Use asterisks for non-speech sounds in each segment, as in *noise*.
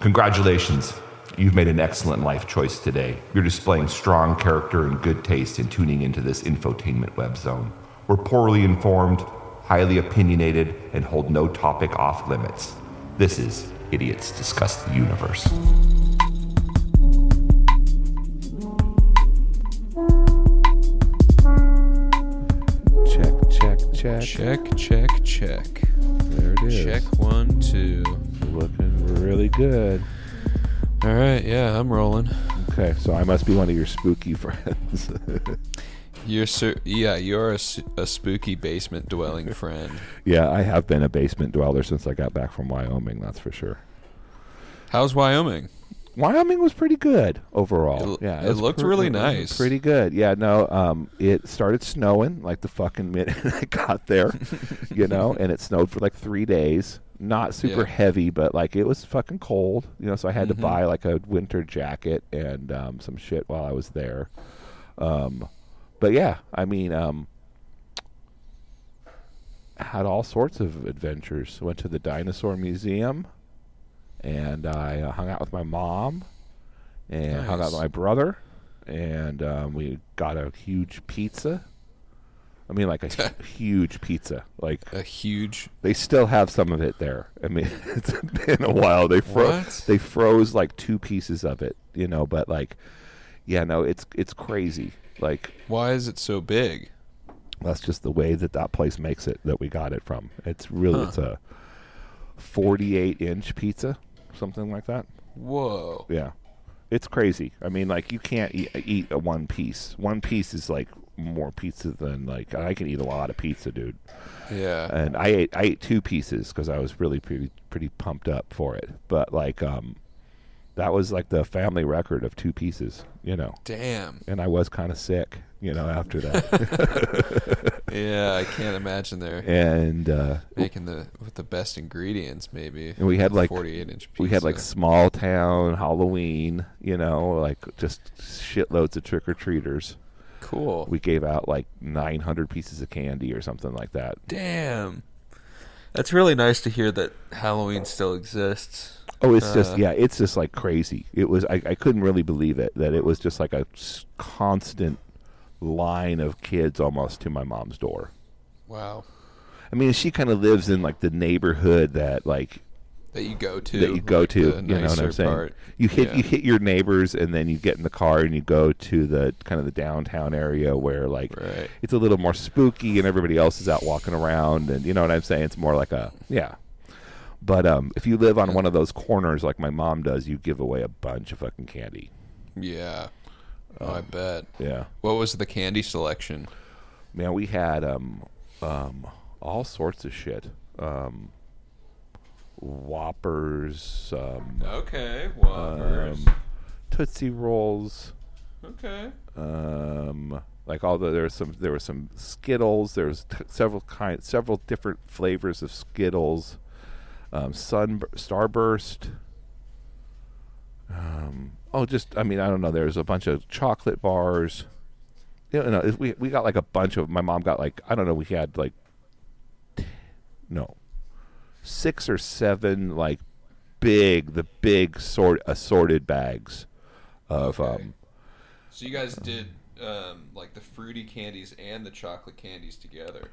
Congratulations. You've made an excellent life choice today. You're displaying strong character and good taste in tuning into this infotainment web zone. We're poorly informed, highly opinionated, and hold no topic off limits. This is Idiots Discuss the Universe. Check, check, check. Check, check, check. There it is. Check one, two. Looking really good. All right, yeah, I'm rolling. Okay, so I must be one of your spooky *laughs* friends. You're sur- yeah, you're a, a spooky basement dwelling friend. *laughs* yeah, I have been a basement dweller since I got back from Wyoming, that's for sure. How's Wyoming? Wyoming was pretty good overall. It- yeah, it was looked pre- really nice. Pretty good. Yeah, no, um, it started snowing like the fucking minute *laughs* I got there, you know, and it snowed for like three days. Not super Yeah. heavy, but like it was fucking cold, you know. So I had Mhm. to buy like a winter jacket and um, some shit while I was there. Um, but yeah, I mean, um, had all sorts of adventures. Went to the dinosaur museum, and I uh, hung out with my mom, and hung out with my brother, and um, we got a huge pizza. I mean, like a *laughs* huge pizza. Like A huge. they still have some of it there. I mean, *laughs* it's been a while. They froze. They froze like two pieces of it, you know. But like, yeah, no, it's it's crazy. Like Why is it so big? that's just the way that that place makes it that we got it from. It's really Huh. it's a 48 inch pizza, something like that. Whoa. Yeah, it's crazy. I mean, like you can't eat, eat a one piece. One piece is like more pizza than like I can eat a lot of pizza, dude. Yeah. And I ate I ate two pieces because I was really pretty pretty pumped up for it. But like um, that was like the family record of two pieces, you know. Damn. And I was kind of sick, you know, after that. *laughs* Yeah, I can't imagine they're and uh, making the with the best ingredients. Maybe. And we had, like- 48 inch. Pizza. we had like small town Halloween, you know, like just shitloads of trick or treaters. Cool. We gave out like 900 pieces of candy or something like that. Damn. That's really nice to hear that Halloween still exists. Oh, it's just Uh, yeah, it's just like crazy. It was I, I couldn't really believe it that it was just like a constant line of kids almost to my mom's door. Wow. I mean, she kind of lives in like the neighborhood that like That you go to. that you go like to. You know what I'm saying? part. You hit Yeah. you hit your neighbors, and then you get in the car and you go to the kind of the downtown area where like Right. it's a little more spooky, and everybody else is out walking around, and you know what I'm saying? It's more like a yeah. But um, if you live on one of those corners like my mom does, you give away a bunch of fucking candy. Yeah. Oh, I bet. Yeah, What was the candy selection? man, we had um, um, all sorts of shit. Um, Whoppers, um, Okay. Whoppers. um, Tootsie Rolls. okay. um, like all the there was some there were some Skittles. There was t- several kind several different flavors of Skittles. Um, Sun Starburst. Um, oh, just I mean I don't know. There's a bunch of chocolate bars. You know, we we got like a bunch of. My mom got like I don't know. We had like no six or seven like big the big sort assorted bags of Okay. um So you guys did um, like the fruity candies and the chocolate candies together.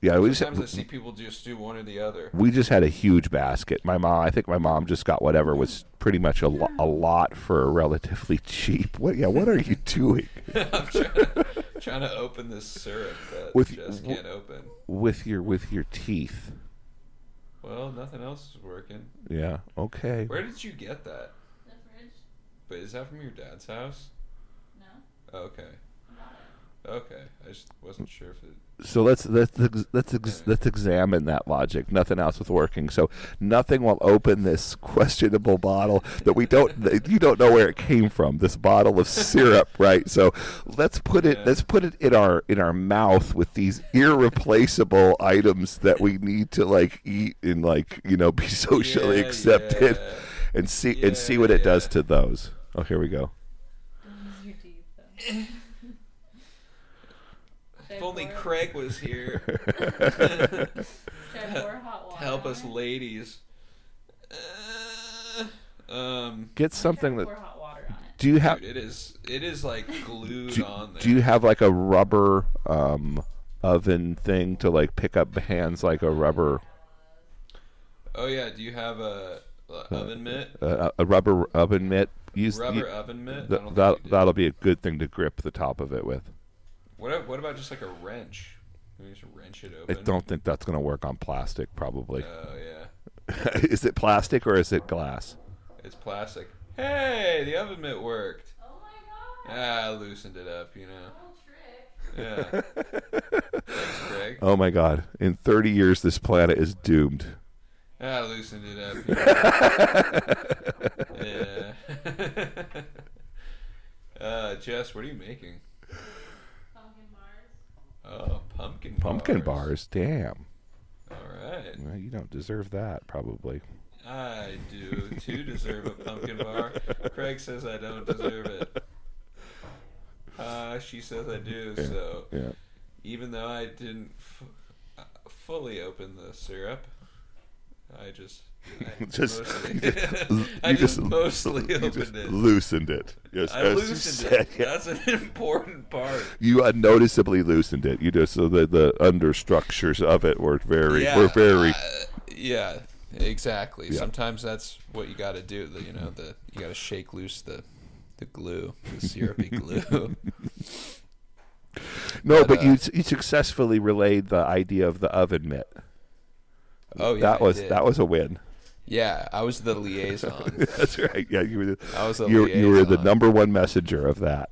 yeah we just Sometimes I see people just do one or the other. we just had a huge basket. My mom, I think my mom just got whatever was pretty much a, lo- a lot for relatively *laughs* cheap. What? Yeah, what are you *laughs* doing I'm trying, trying to open this syrup that With- Jess can't open. with your with your teeth? Well, nothing else is working. Yeah. Okay. Where did you get that? The fridge? But is that from your dad's house? No. Oh, okay. I bought it. Okay. I just wasn't sure if it. So let's let's ex- let's ex- let's examine that logic. Nothing else was working. So nothing will open this *laughs* questionable bottle that we don't that you don't know where it came from. This bottle of syrup, *laughs* right? So let's put it Yeah. let's put it in our in our mouth with these irreplaceable items that we need to like eat and like you know be *laughs* socially Yeah, accepted yeah. and see Yeah, and see what it does to those. Oh, here we go. This is your teeth, though. Should If only Craig was here Should I pour hot water? *laughs* to help us ladies. Uh, Um, Get something that. Pour hot water on it. Do you have? dude, it is it is like glued Do, on there. do you have like a rubber um, oven thing to like pick up hands like a rubber oh yeah, do you have a, a oven mitt? uh, a rubber oven mitt? Use Rubber you- oven mitt? Th- that that'll be a good thing to grip the top of it with. What what about just like a wrench? Can we just wrench it open? I don't think that's going to work on plastic. Probably. Oh yeah, *laughs* is it plastic or is it glass? it's plastic. Hey, the oven mitt worked. Oh my god. Ah, I loosened it up, you know. Little trick. Yeah. *laughs* Thanks, Greg. Oh my God! In 30 years, this planet is doomed. Ah, I loosened it up. You *laughs* know. yeah. uh, Jess, what are you making? Pumpkin bars. Oh, pumpkin Pumpkin bars. bars. Damn. All right. Well, you don't deserve that, probably. I do too deserve a pumpkin bar. Craig says I don't deserve it. Uh, she says I do. Yeah. So Yeah. even though I didn't f- uh, fully open the syrup, I just I *laughs* Just- mostly, you *laughs* I just, just- mostly you opened just it. loosened it. Yes, I loosened it. That's an *laughs* important part. You unnoticeably loosened it. You just so the the understructures of it were very yeah, were very. uh, yeah, exactly. Yeah. Sometimes that's what you got to do. The, you know, the you got to shake loose the the glue, the syrupy glue. no, but, but, uh, you you successfully relayed the idea of the oven mitt. Oh yeah, that was that was a win. Yeah, I was the liaison. *laughs* That's right. Yeah, you were the, I was you, you were the number one messenger of that.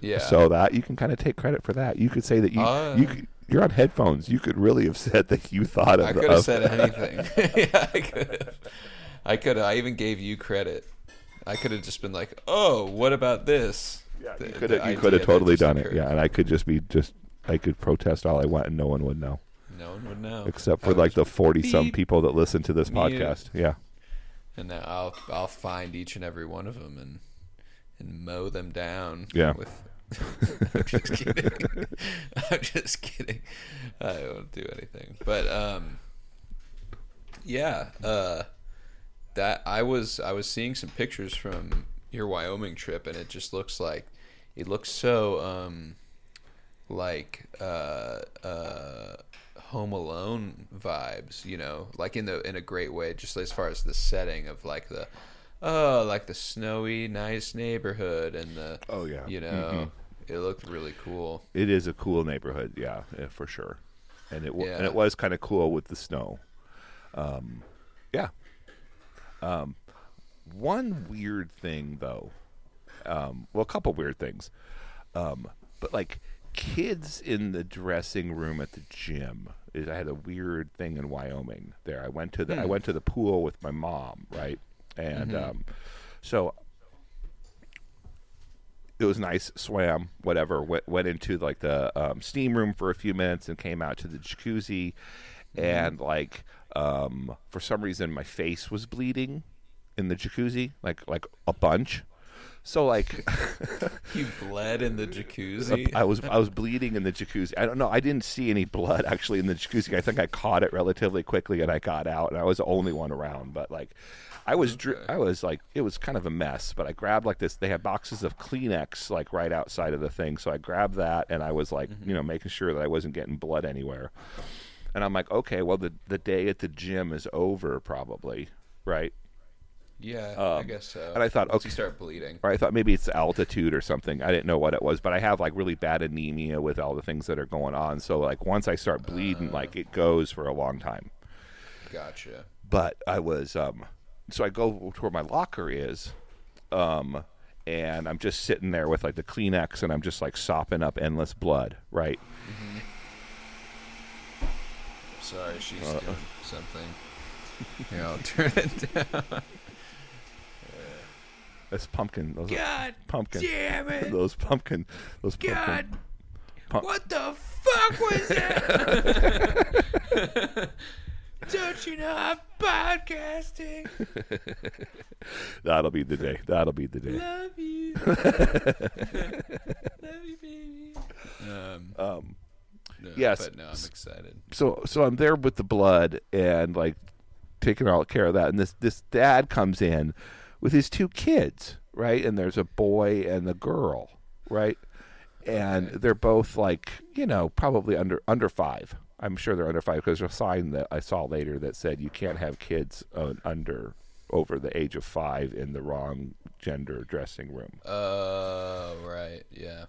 Yeah. So that you can kind of take credit for that. You could say that you Uh, you could, you're on headphones. You could really have said that you thought of I could have of- said *laughs* anything. *laughs* yeah, I could have. I could. have. I even gave you credit. I could have just been like, "Oh, what about this?" Yeah, The- you could have you could have totally done it. Yeah, and I could just be just I could protest all I want and no one would know, No one would know. except I for like the forty some people that listen to this podcast. Yeah, and now I'll I'll find each and every one of them and and mow them down. Yeah. With *laughs* I'm just kidding. *laughs* I'm just kidding. I won't do anything. But um, yeah. Uh, that I was I was seeing some pictures from your Wyoming trip, and it just looks like it looks so um, like uh uh home alone vibes you know like in the in a great way just as far as the setting of like the oh like the snowy nice neighborhood and the Oh, yeah. you know it looked really cool it is a cool neighborhood. Yeah, yeah for sure. And it wa- and it was kind of cool with the snow. Um, yeah. Um, one weird thing though. Um, well, a couple weird things. Um, but like kids in the dressing room at the gym is I had a weird thing in Wyoming. There, I went to the I Hmm. went to the pool with my mom, right? And um, so it was nice. Swam, whatever. Went, went into like the um, steam room for a few minutes and came out to the jacuzzi. And like um, for some reason, my face was bleeding in the jacuzzi, like like a bunch. So like *laughs* you bled in the jacuzzi I was I was bleeding in the jacuzzi. I don't know. I didn't see any blood actually in the jacuzzi. I think I caught it relatively quickly and I got out and I was the only one around. But like, I was Okay. I was like it was kind of a mess. But I grabbed like this. They had boxes of Kleenex like right outside of the thing. So I grabbed that and I was like mm-hmm. you know making sure that I wasn't getting blood anywhere. And I'm like, okay, well the the day at the gym is over probably, right? Yeah i um, guess so and I thought, Once okay. you start bleeding or I thought maybe it's altitude or something. I didn't know what it was, but I have like really bad anemia with all the things that are going on. So like once I start bleeding, like it goes for a long time. gotcha But I was um so I go to where my locker is, um, and I'm just sitting there with like the Kleenex and I'm just like sopping up endless blood, right? sorry she's Uh, doing something *laughs* here i'll turn it down This pumpkin, those god pumpkin, damn it *laughs* those pumpkin, those God, pumpkin. Pump- what the fuck was that? *laughs* Don't you know I'm podcasting? *laughs* That'll be the day. That'll be the day. Love you. Love you, baby. Um, Um, no, yes. But no, I'm excited. so so I'm there with the blood and like taking all care of that. And this this dad comes in with his two kids, right? And there's a boy and a girl, right? And they're both like, you know, probably under under five. I'm sure they're under five because there's a sign that I saw later that said you can't have kids uh, under over the age of five in the wrong gender dressing room. Oh, right. Yeah.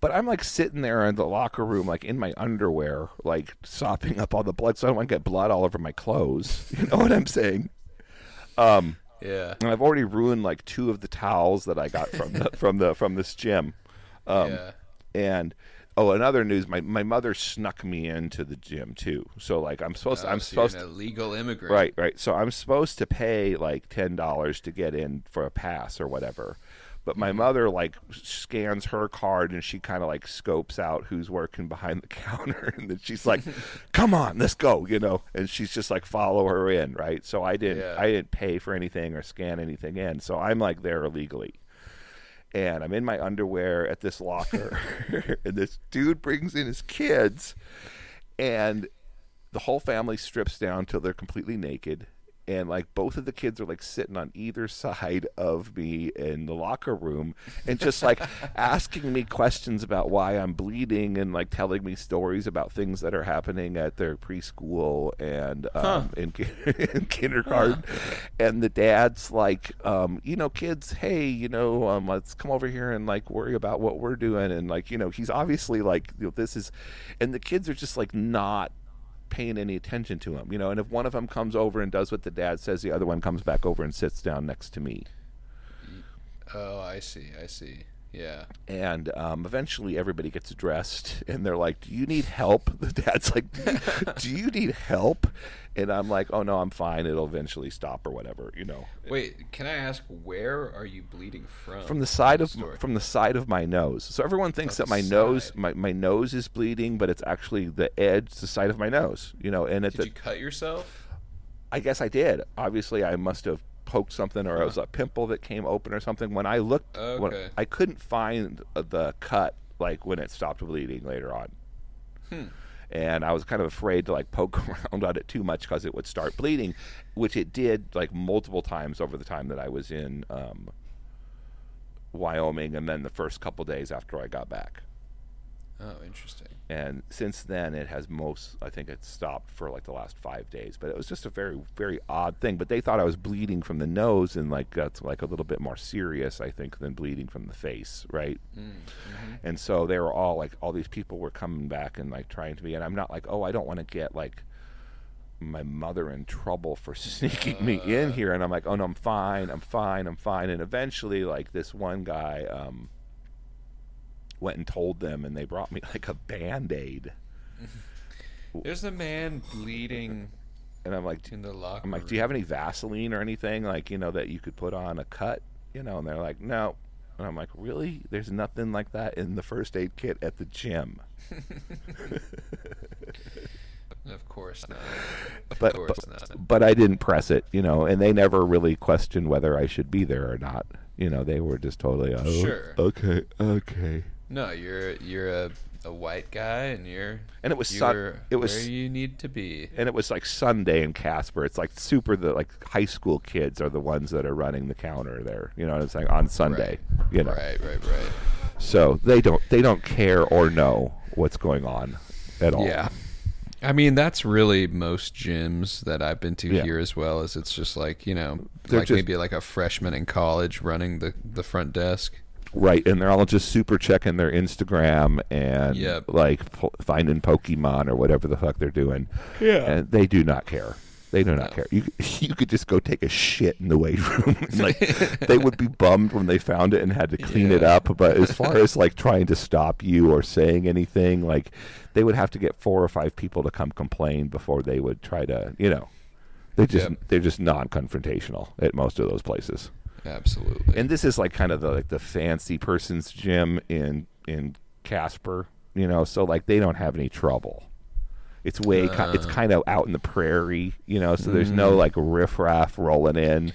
But I'm like sitting there in the locker room, like in my underwear, like sopping up all the blood, so I don't want to get blood all over my clothes. *laughs* You know what I'm saying? Um, Yeah. and I've already ruined like two of the towels that I got from the, from the from this gym. Um, yeah. And oh, another news: my my mother snuck me into the gym too. So like I'm supposed Oh, I'm so you're supposed an to, illegal immigrant. right right. So I'm supposed to pay like ten dollars to get in for a pass or whatever. But my mother like scans her card and she kind of like scopes out who's working behind the *laughs* counter and then she's like, *laughs* "Come on, let's go," you know. And she's just like, "Follow her in," right? So I didn't Yeah. I didn't pay for anything or scan anything in. So I'm like there illegally and I'm in my underwear at this locker, *laughs* and this dude brings in his kids, and the whole family strips down till they're completely naked, and like both of the kids are like sitting on either *laughs* side of me in the locker room, and just like *laughs* asking me questions about why I'm bleeding, and like telling me stories about things that are happening at their preschool and um, in, *laughs* in kindergarten, and the dad's like, um, you know, kids, hey, you know, um, let's come over here and like worry about what we're doing, and like, you know, he's obviously like, you know, this is, and the kids are just like not paying any attention to him, you know, and if one of them comes over and does what the dad says, the other one comes back over and sits down next to me. Oh, I see. I see. Yeah. And um, eventually, everybody gets dressed, *laughs* and they're like, "Do you need help?" *laughs* The dad's like, "Do you need help?" And I'm like, "Oh no, I'm fine. It'll eventually stop or whatever, you know." Wait, can I ask where are you bleeding from? From the side of story? from the side of my nose. So everyone thinks that my the nose my, my nose is bleeding, but it's actually the edge, the side of my nose, you know. And at Did the you cut yourself? I guess I did. Obviously, I must have poked something, or it was a pimple that came open, or something. When I looked, when- I couldn't find the cut, like when it stopped bleeding later on. Hmm. And I was kind of afraid to like *laughs* poke around on it too much because it would start bleeding, which it did like multiple times over the time that I was in um, Wyoming, and then the first couple days after I got back. Oh, interesting. and since then it has most i think it stopped for like the last five days but it was just a very very odd thing. But they thought i was bleeding from the nose and like that's like a little bit more serious i think than bleeding from the face right? Mm, mm-hmm. And so they were all like all these people were coming back and like trying to be and i'm not like oh i don't want to get like my mother in trouble for *laughs* sneaking me in uh. here. And i'm like oh no i'm fine i'm fine i'm fine. And eventually like this one guy um went and told them and they brought me *laughs* like a band-aid. *laughs* There's a man bleeding and i'm like in the locker i'm like do you have any vaseline or anything like you know that you could put on a cut? You know and they're like no. And i'm like really? There's nothing like that in the first aid kit at the gym. *laughs* Of course not. but course but, not. but i didn't press it you know and they never really questioned whether i should be there or not. You know they were just totally oh, Sure. okay okay No, you're you're a, a white guy and you're And it was sun- it was- where you need to be. and it was like Sunday in Casper. It's like super. The like high school kids are the ones that are running the counter there. You know, what I'm saying on Sunday. Right. You know, Right, right, right. so they don't they don't care or know what's going on at all. Yeah. I mean, that's really most gyms that I've been to Yeah. here as well. Is it's just like you know, They're like just- maybe like a freshman in college running the the front desk. Right. And they're all just super checking their Instagram and Yep. like po- finding Pokemon or whatever the fuck they're doing. Yeah. and they do not care. They do not No. care. You *laughs* you could just go take a shit in the weight room. *laughs* *laughs* like they would be bummed when they found it and had to clean it up. But as far as like trying to stop you or saying anything, like they would have to get four or five people to come complain before they would try to, you know, they just Yep. they're just non-confrontational at most of those places. Absolutely. And this is like kind of the like the fancy person's gym in in Casper, you know. So like they don't have any trouble. It's way ki- it's Uh. kind of out in the prairie, you know. So there's no Mm. like riffraff rolling in,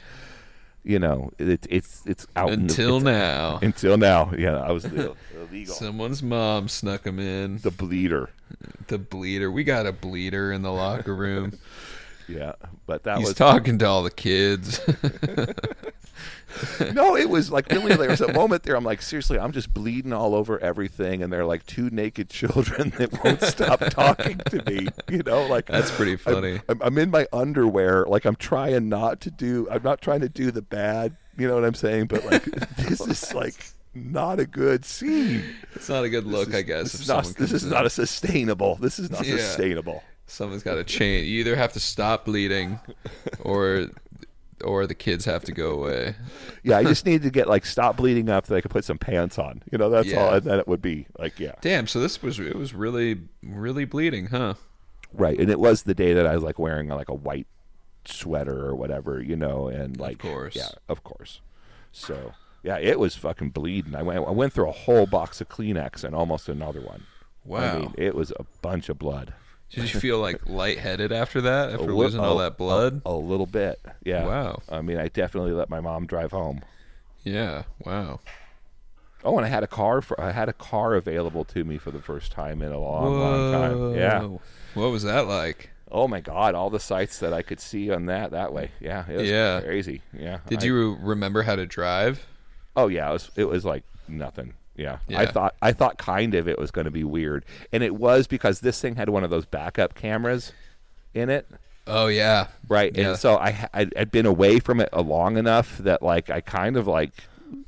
you know. It, it's it's out Until in the, it's- now, *laughs* Until now, yeah, I was ill- *laughs* illegal. someone's mom snuck him in. the bleeder, The bleeder. We got a bleeder in the locker room. *laughs* yeah. But that He's was talking to all the kids. *laughs* no, it was like really. There was a moment there. I'm like, seriously, I'm just bleeding all over everything, and they're like two naked children *laughs* that won't stop *laughs* talking to me. You know, like That's pretty funny. I'm, I'm in my underwear, like I'm trying not to do. I'm not trying to do the bad. You know what I'm saying? But like, this is like not a good scene. It's not a good look, This I guess. This is not. This is not a sustainable. This is not Yeah. sustainable. Someone's got to change. You either have to stop bleeding, or or the kids have to go away. Yeah, I just need to get like stop bleeding up that I could put some pants on. You know, that's all. And then it would be like, yeah, Damn. So this was it was really really bleeding, huh? right. And it was the day that I was like wearing like a white sweater or whatever, you know, and like, of course. yeah, of course. So yeah, it was fucking bleeding. I went, I went through a whole box of Kleenex and almost another one. Wow. I mean, it was a bunch of blood. Did you feel like lightheaded after that? After li- losing all that blood? A, a little bit. Yeah. Wow. I mean, I definitely let my mom drive home. Yeah. Wow. Oh, and I had a car for I had a car available to me for the first time in a long, long time. Yeah. What was that like? Oh my God! All the sights that I could see on that that way. Yeah. It was Yeah. Crazy. Yeah. Did I- you remember how to drive? Oh yeah. It was. It was like nothing. Yeah. I thought. I thought kind of it was going to be weird, and it was because this thing had one of those backup cameras in it. Oh yeah. Right. Yeah. And so I I'd, been away from it a long enough that like I kind of like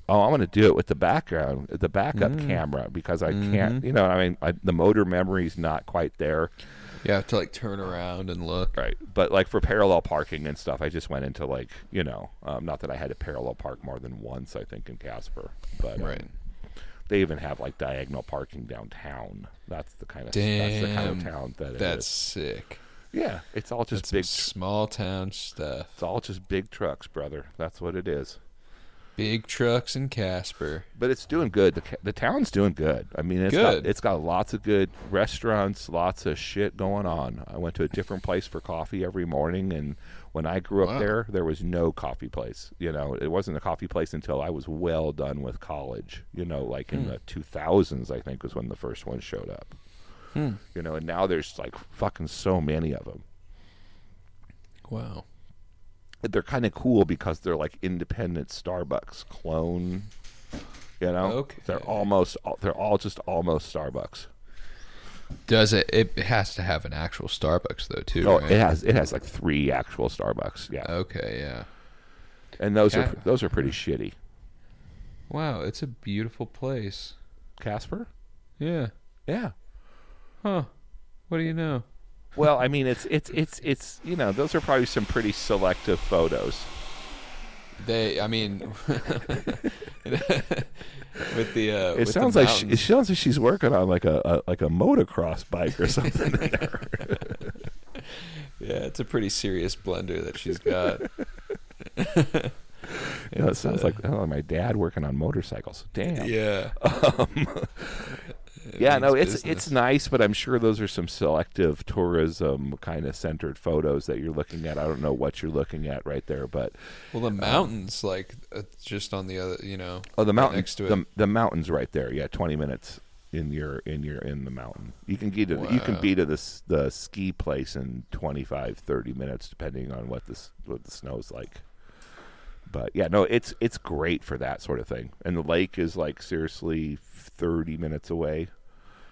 oh I'm going to do it with the background the backup Mm. camera because I Mm-hmm. can't you know I mean I, the motor memory's not quite there. You have to like turn around and look. Right. But like for parallel parking and stuff I just went into like you know um, not that I had to parallel park more than once I think in Casper but um, Right. They even have like diagonal parking downtown. That's the kind of that's the kind of town that it That's is. sick. Yeah, it's all just That's big. small town stuff. It's all just big trucks, brother. That's what it is. Big trucks in Casper. but it's doing good. The, the town's doing good. I mean, it's Good. got it's got lots of good restaurants, lots of shit going on. I went to a different place for coffee every morning, and when I grew Wow. up there, there was no coffee place. You know, it wasn't a coffee place until I was well done with college. You know, like in the two thousands, I think was when the first one showed up. Hmm. You know, and now there's like fucking so many of them. Wow. They're kind of cool because they're like independent Starbucks clone. You know, Okay. they're almost they're all just almost Starbucks. Does it? It has to have an actual Starbucks though, too. Oh, right? it has it has like three actual Starbucks. Yeah, Okay. Yeah. and those are those are pretty shitty. Wow. It's a beautiful place. Casper. Yeah. Yeah. Huh. What do you know? Well, I mean, it's it's it's it's you know those are probably some pretty selective photos. They. I mean. *laughs* *laughs* with the. Uh, It with the sounds like she, it sounds like she's working on like a, a like a motocross bike or something. *laughs* Yeah, it's a pretty serious blender that she's got. *laughs* You know, it sounds uh, like oh, my dad working on motorcycles. Damn. Yeah. *laughs* Um, yeah, no, it's it's nice, but I'm sure those are some selective tourism kind of centered photos that you're looking at. I don't know what you're looking at right there, but Well, the mountains, like, uh, just on the other, you know. oh, the right next to it. the, the mountain's right there. Yeah, 20 minutes in your in your in the mountain. You can get to, you can be to this the ski place in 25 30 minutes depending on what this what the snow's like. But yeah, no, it's it's great for that sort of thing. And the lake is like seriously 30 minutes away.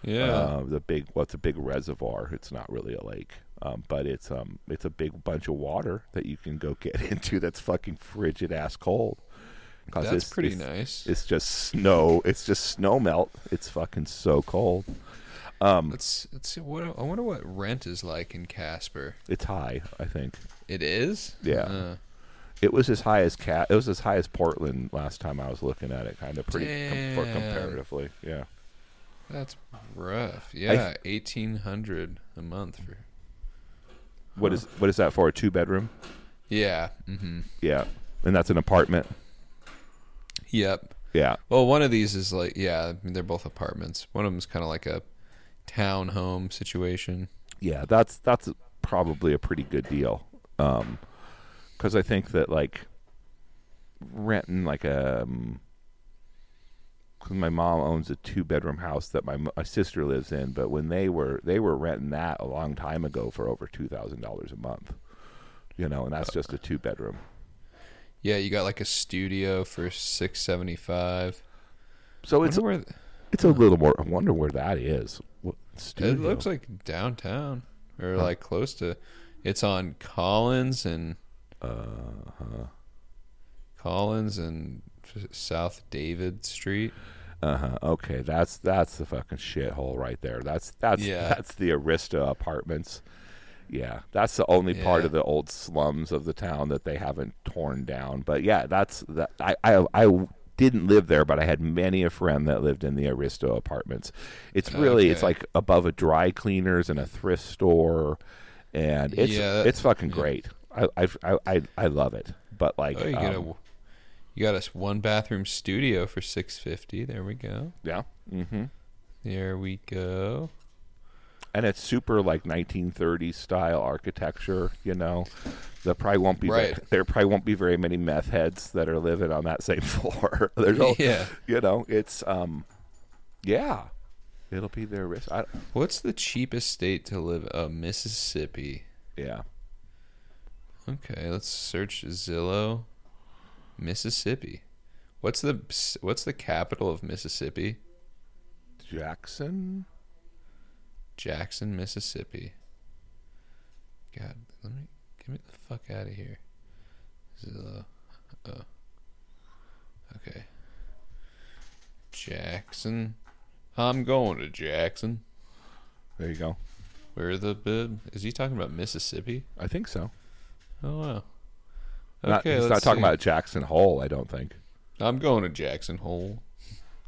yeah. Uh, the big, well, it's a big reservoir. It's not really a lake, um, but it's um, it's a big bunch of water that you can go *laughs* get into. That's fucking frigid ass cold. That's it's- pretty it's- nice. It's just snow. It's just snow melt. It's fucking so cold. Um, Let's let's see. What I wonder what rent is like in Casper. it's high. I think It is. Yeah. Uh, it was as high as cat. It was as high as Portland last time I was looking at it. Kind of pretty com- for comparatively. Yeah. that's rough. Yeah, eighteen hundred a month for. What is what is that for? A two bedroom? Yeah. Mm-hmm. Yeah. And that's an apartment. Yep. Yeah. Well, one of these is like, yeah, I mean, they're both apartments. One of them is kind of like a townhome situation. Yeah, that's that's probably a pretty good deal. Um because I think that like renting like um, a, because my mom owns a two bedroom house that my my sister lives in, but when they were they were renting that a long time ago for over two thousand dollars a month, you know, and that's just a two bedroom. Yeah, you got like a studio for six seventy five. So it's where it's a little more. I wonder where that is. What it looks like downtown or like close to. It's on Collins and Uh, huh. Collins and South David Street. uh huh. Okay, that's that's the fucking shithole right there. That's that's Yeah. that's the Arista apartments. Yeah, that's the only part of the old slums of the town that they haven't torn down. But yeah, that's that. I I, I didn't live there, but I had many a friend that lived in the Aristo apartments. It's really it's like above a dry cleaners and a thrift store, and it's Yeah, that- it's fucking yeah. great. I, I I I love it. But like, Oh, you got um, a you got a s- one bathroom studio for six fifty. There we go. yeah. Mm-hmm. There we go. and it's super like 1930s style architecture. You know, there probably won't be Right. ve- there probably won't be very many meth heads that are living on that same *laughs* floor. There's no, Yeah. you know, it's um, yeah, it'll be their risk. I, What's the cheapest state to live? Uh, Mississippi. yeah, Okay, let's search Zillow. Mississippi. What's the what's the capital of Mississippi? Jackson. Jackson, Mississippi. God, let me get me the fuck out of here. Zillow. Oh. Okay. Jackson. I'm going to Jackson. There you go. Where the bid? Is he talking about Mississippi? I think so. Oh wow. Not, Okay, he's let's not talking see. about Jackson Hole. I don't think. I'm going to Jackson Hole.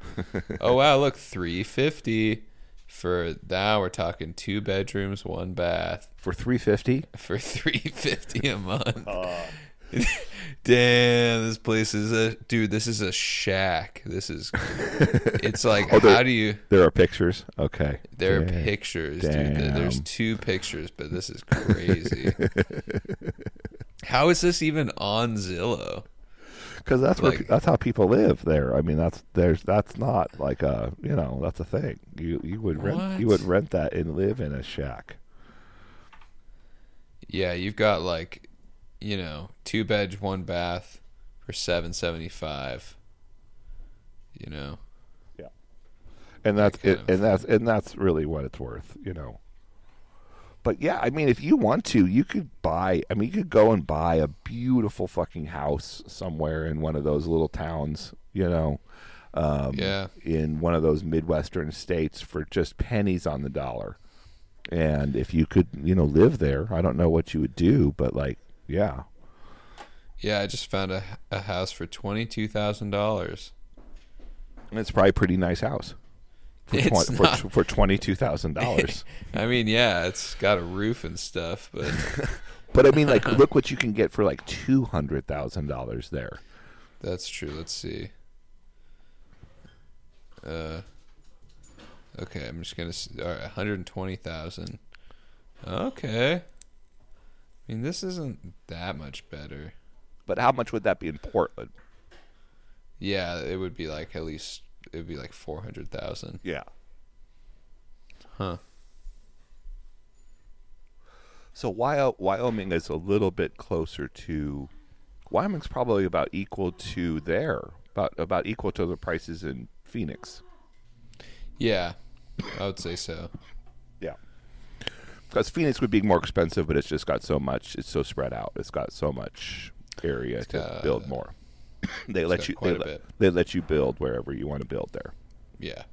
*laughs* oh wow, look, three fifty for now. We're talking two bedrooms, one bath For 350. for three fifty a month. Uh. *laughs* *laughs* Damn, this place is a dude. This is a shack. This is. It's like Oh, there- how do you? There are pictures. Okay. There are pictures, dude. There- There's two pictures, but this is crazy. How is this even on Zillow? because that's where, that's how people live there. I mean, that's there's that's not like a you know that's a thing. You you would rent you would rent that and live in a shack. Yeah, you've got like, you know, two beds, one bath for seven seventy five. You know, Yeah. and that's it, and that's and that's really what it's worth, you know. But yeah, I mean, if you want to, you could buy. I mean, you could go and buy a beautiful fucking house somewhere in one of those little towns, you know, um, Yeah. in one of those midwestern states for just pennies on the dollar. And if you could, you know, live there, I don't know what you would do, but like, yeah, yeah. I just found a a house for twenty two thousand dollars. And it's probably a pretty nice house for It's for, not. for twenty two thousand dollars. *laughs* I mean, yeah, it's got a roof and stuff, but *laughs* But I mean, like, look what you can get for like two hundred thousand dollars there. that's true. Let's see. Uh, okay, I'm just gonna. s- All right, one hundred twenty thousand. Okay. I mean, this isn't that much better. But how much would that be in Portland? Yeah, it would be like at least it would be like four hundred thousand. Yeah. Huh. So Wyo- Wyoming is a little bit closer to. Wyoming's probably about equal to there, about about equal to the prices in Phoenix. Yeah, I would say so. Yeah. Because Phoenix would be more expensive, but it's just got so much. It's so spread out. It's got so much area to got- build more. They let you. They a let, bit. they let you build wherever you want to build there. Yeah,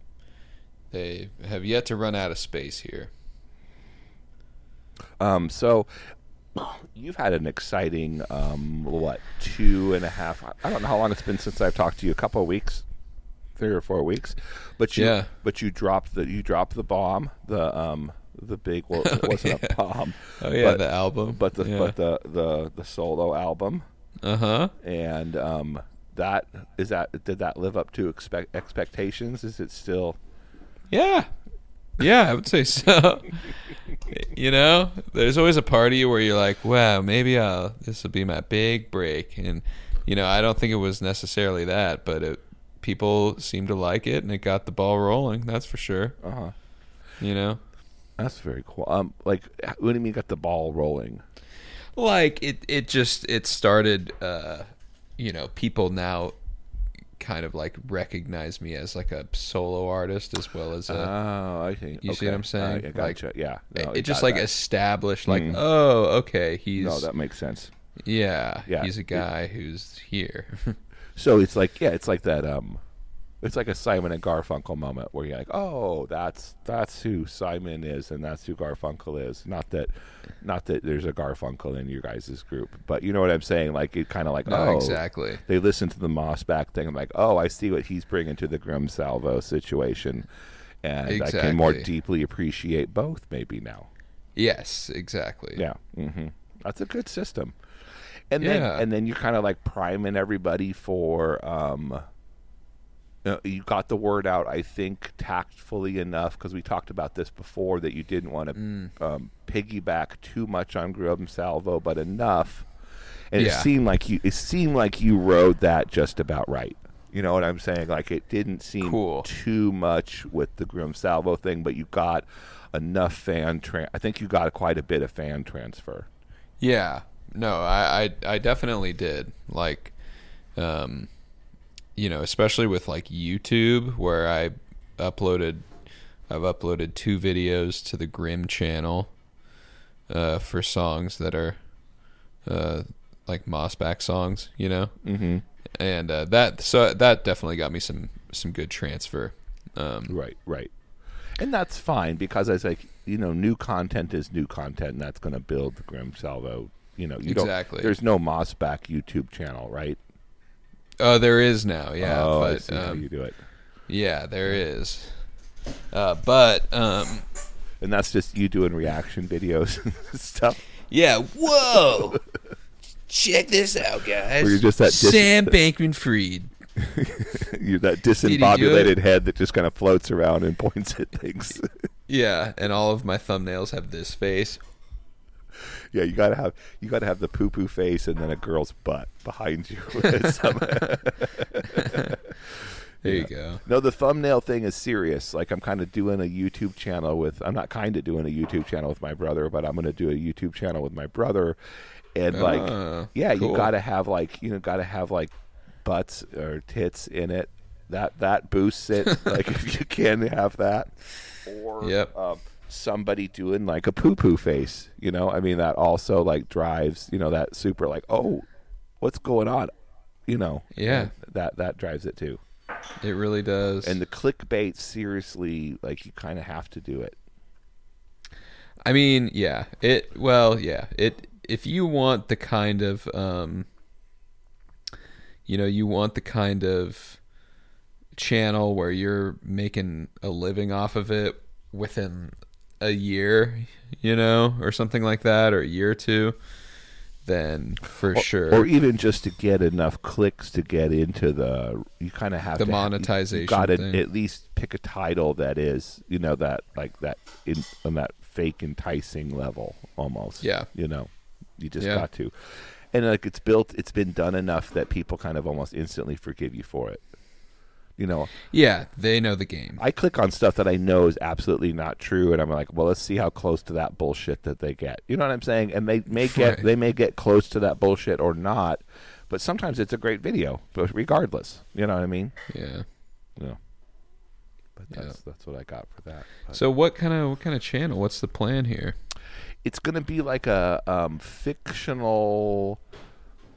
they have yet to run out of space here. Um, so you've had an exciting um, what two and a half? I don't know how long it's been since I've talked to you. A couple of weeks, three or four weeks. But you, Yeah. but you dropped the you dropped the bomb. The um the big well, it *laughs* wasn't a bomb. Oh yeah, but, the album. but the yeah. but the the the solo album uh huh. and um that is that did that live up to expect expectations? Is it still? Yeah. Yeah, I would say so. you know, there's always a party where you're like, "Wow, maybe I'll this will be my big break." And you know, I don't think it was necessarily that, but it, people seem to like it and it got the ball rolling, that's for sure. Uh huh. You know? That's very cool. Um, like what do you mean got the ball rolling? Like it it just it started uh you know, people now kind of like recognize me as like a solo artist as well as a. Oh, I think You see what I'm saying? I gotcha. yeah, no, it just like that. established, like, Mm. oh, okay, he's no, that makes sense. yeah, Yeah. he's a guy who's here. *laughs* So it's like yeah, it's like that. Um, it's like a Simon and Garfunkel moment where you're like, oh, that's that's who Simon is, and that's who Garfunkel is. Not that, not that there's a Garfunkel in your guys' group, but you know what I'm saying. Like it kind of like no, oh, exactly. They listen to the Mossback thing. I'm like, oh, I see what he's bringing to the Grim Salvo situation, and I can more deeply appreciate both maybe now. Yes, exactly. Yeah, hmm that's a good system. And Yeah. then and then you're kind of like priming everybody for. Um, you, know, you got the word out, I think, tactfully enough because we talked about this before that you didn't want to Mm. um, piggyback too much on Grim Salvo, but enough. And it seemed like you it seemed like you rode that just about right. You know what I'm saying? Like it didn't seem Cool. too much with the Grim Salvo thing, but you got enough fan. Tra- I think you got quite a bit of fan transfer. Yeah. No, I, I I definitely did. Like um you know, especially with like YouTube where I uploaded I've uploaded two videos to the Grim channel uh for songs that are uh like Mossback songs, you know? Mm-hmm. And uh that so that definitely got me some some good transfer. Um Right, right. And that's fine because it's like you know, new content is new content, and that's going to build the Grim Salvo. You know, you Exactly. There's no Mossback YouTube channel, right? Oh, there is now, yeah. oh, I but see how um, you do it, yeah, there is. Uh, but um, and that's just you doing reaction videos and *laughs* stuff. Yeah, whoa! Check this out, guys. Where you're just that dis- Sam Bankman Fried. *laughs* You're that disembobulated head that just kind of floats around and points at things. Yeah, and all of my thumbnails have this face. Yeah, you gotta have you gotta have the poo poo face and then a girl's butt behind you. *laughs* *laughs* There you go. No, the thumbnail thing is serious. Like I'm kind of doing a YouTube channel with. I'm not kind of doing a YouTube channel with my brother, but I'm going to do a YouTube channel with my brother. And like, Ah, yeah, you got to have like, you know, got to have like butts or tits in it. That that boosts it. *laughs* like if you can have that, or Yep. um, somebody doing like a poo poo face. You know, I mean that also like drives. You know that super like, oh, what's going on? You know, Yeah. that that drives it too. It really does. And the clickbait, seriously, like you kind of have to do it. I mean, yeah. It well, yeah. It if you want the kind of um you know, you want the kind of channel where you're making a living off of it within a year, you know, or something like that or a year or two, then for Or- sure. Or even just to get enough clicks to get into the, you kind of have The to monetization You got to at least pick a title that is, you know, that like that in on that fake enticing level almost. Yeah. you know, you just Yeah. got to, and like it's built, it's been done enough that people kind of almost instantly forgive you for it. You know, yeah, they know the game. I click on stuff that I know is absolutely not true, and I'm like, well, let's see how close to that bullshit that they get. You know what I'm saying? And they may *laughs* get Right. they may get close to that bullshit or not, but sometimes it's a great video. But regardless, you know what I mean? Yeah. Yeah. But Yeah. that's that's what I got for that. But So what kind of what kind of channel? What's the plan here? it's gonna be like a um, fictional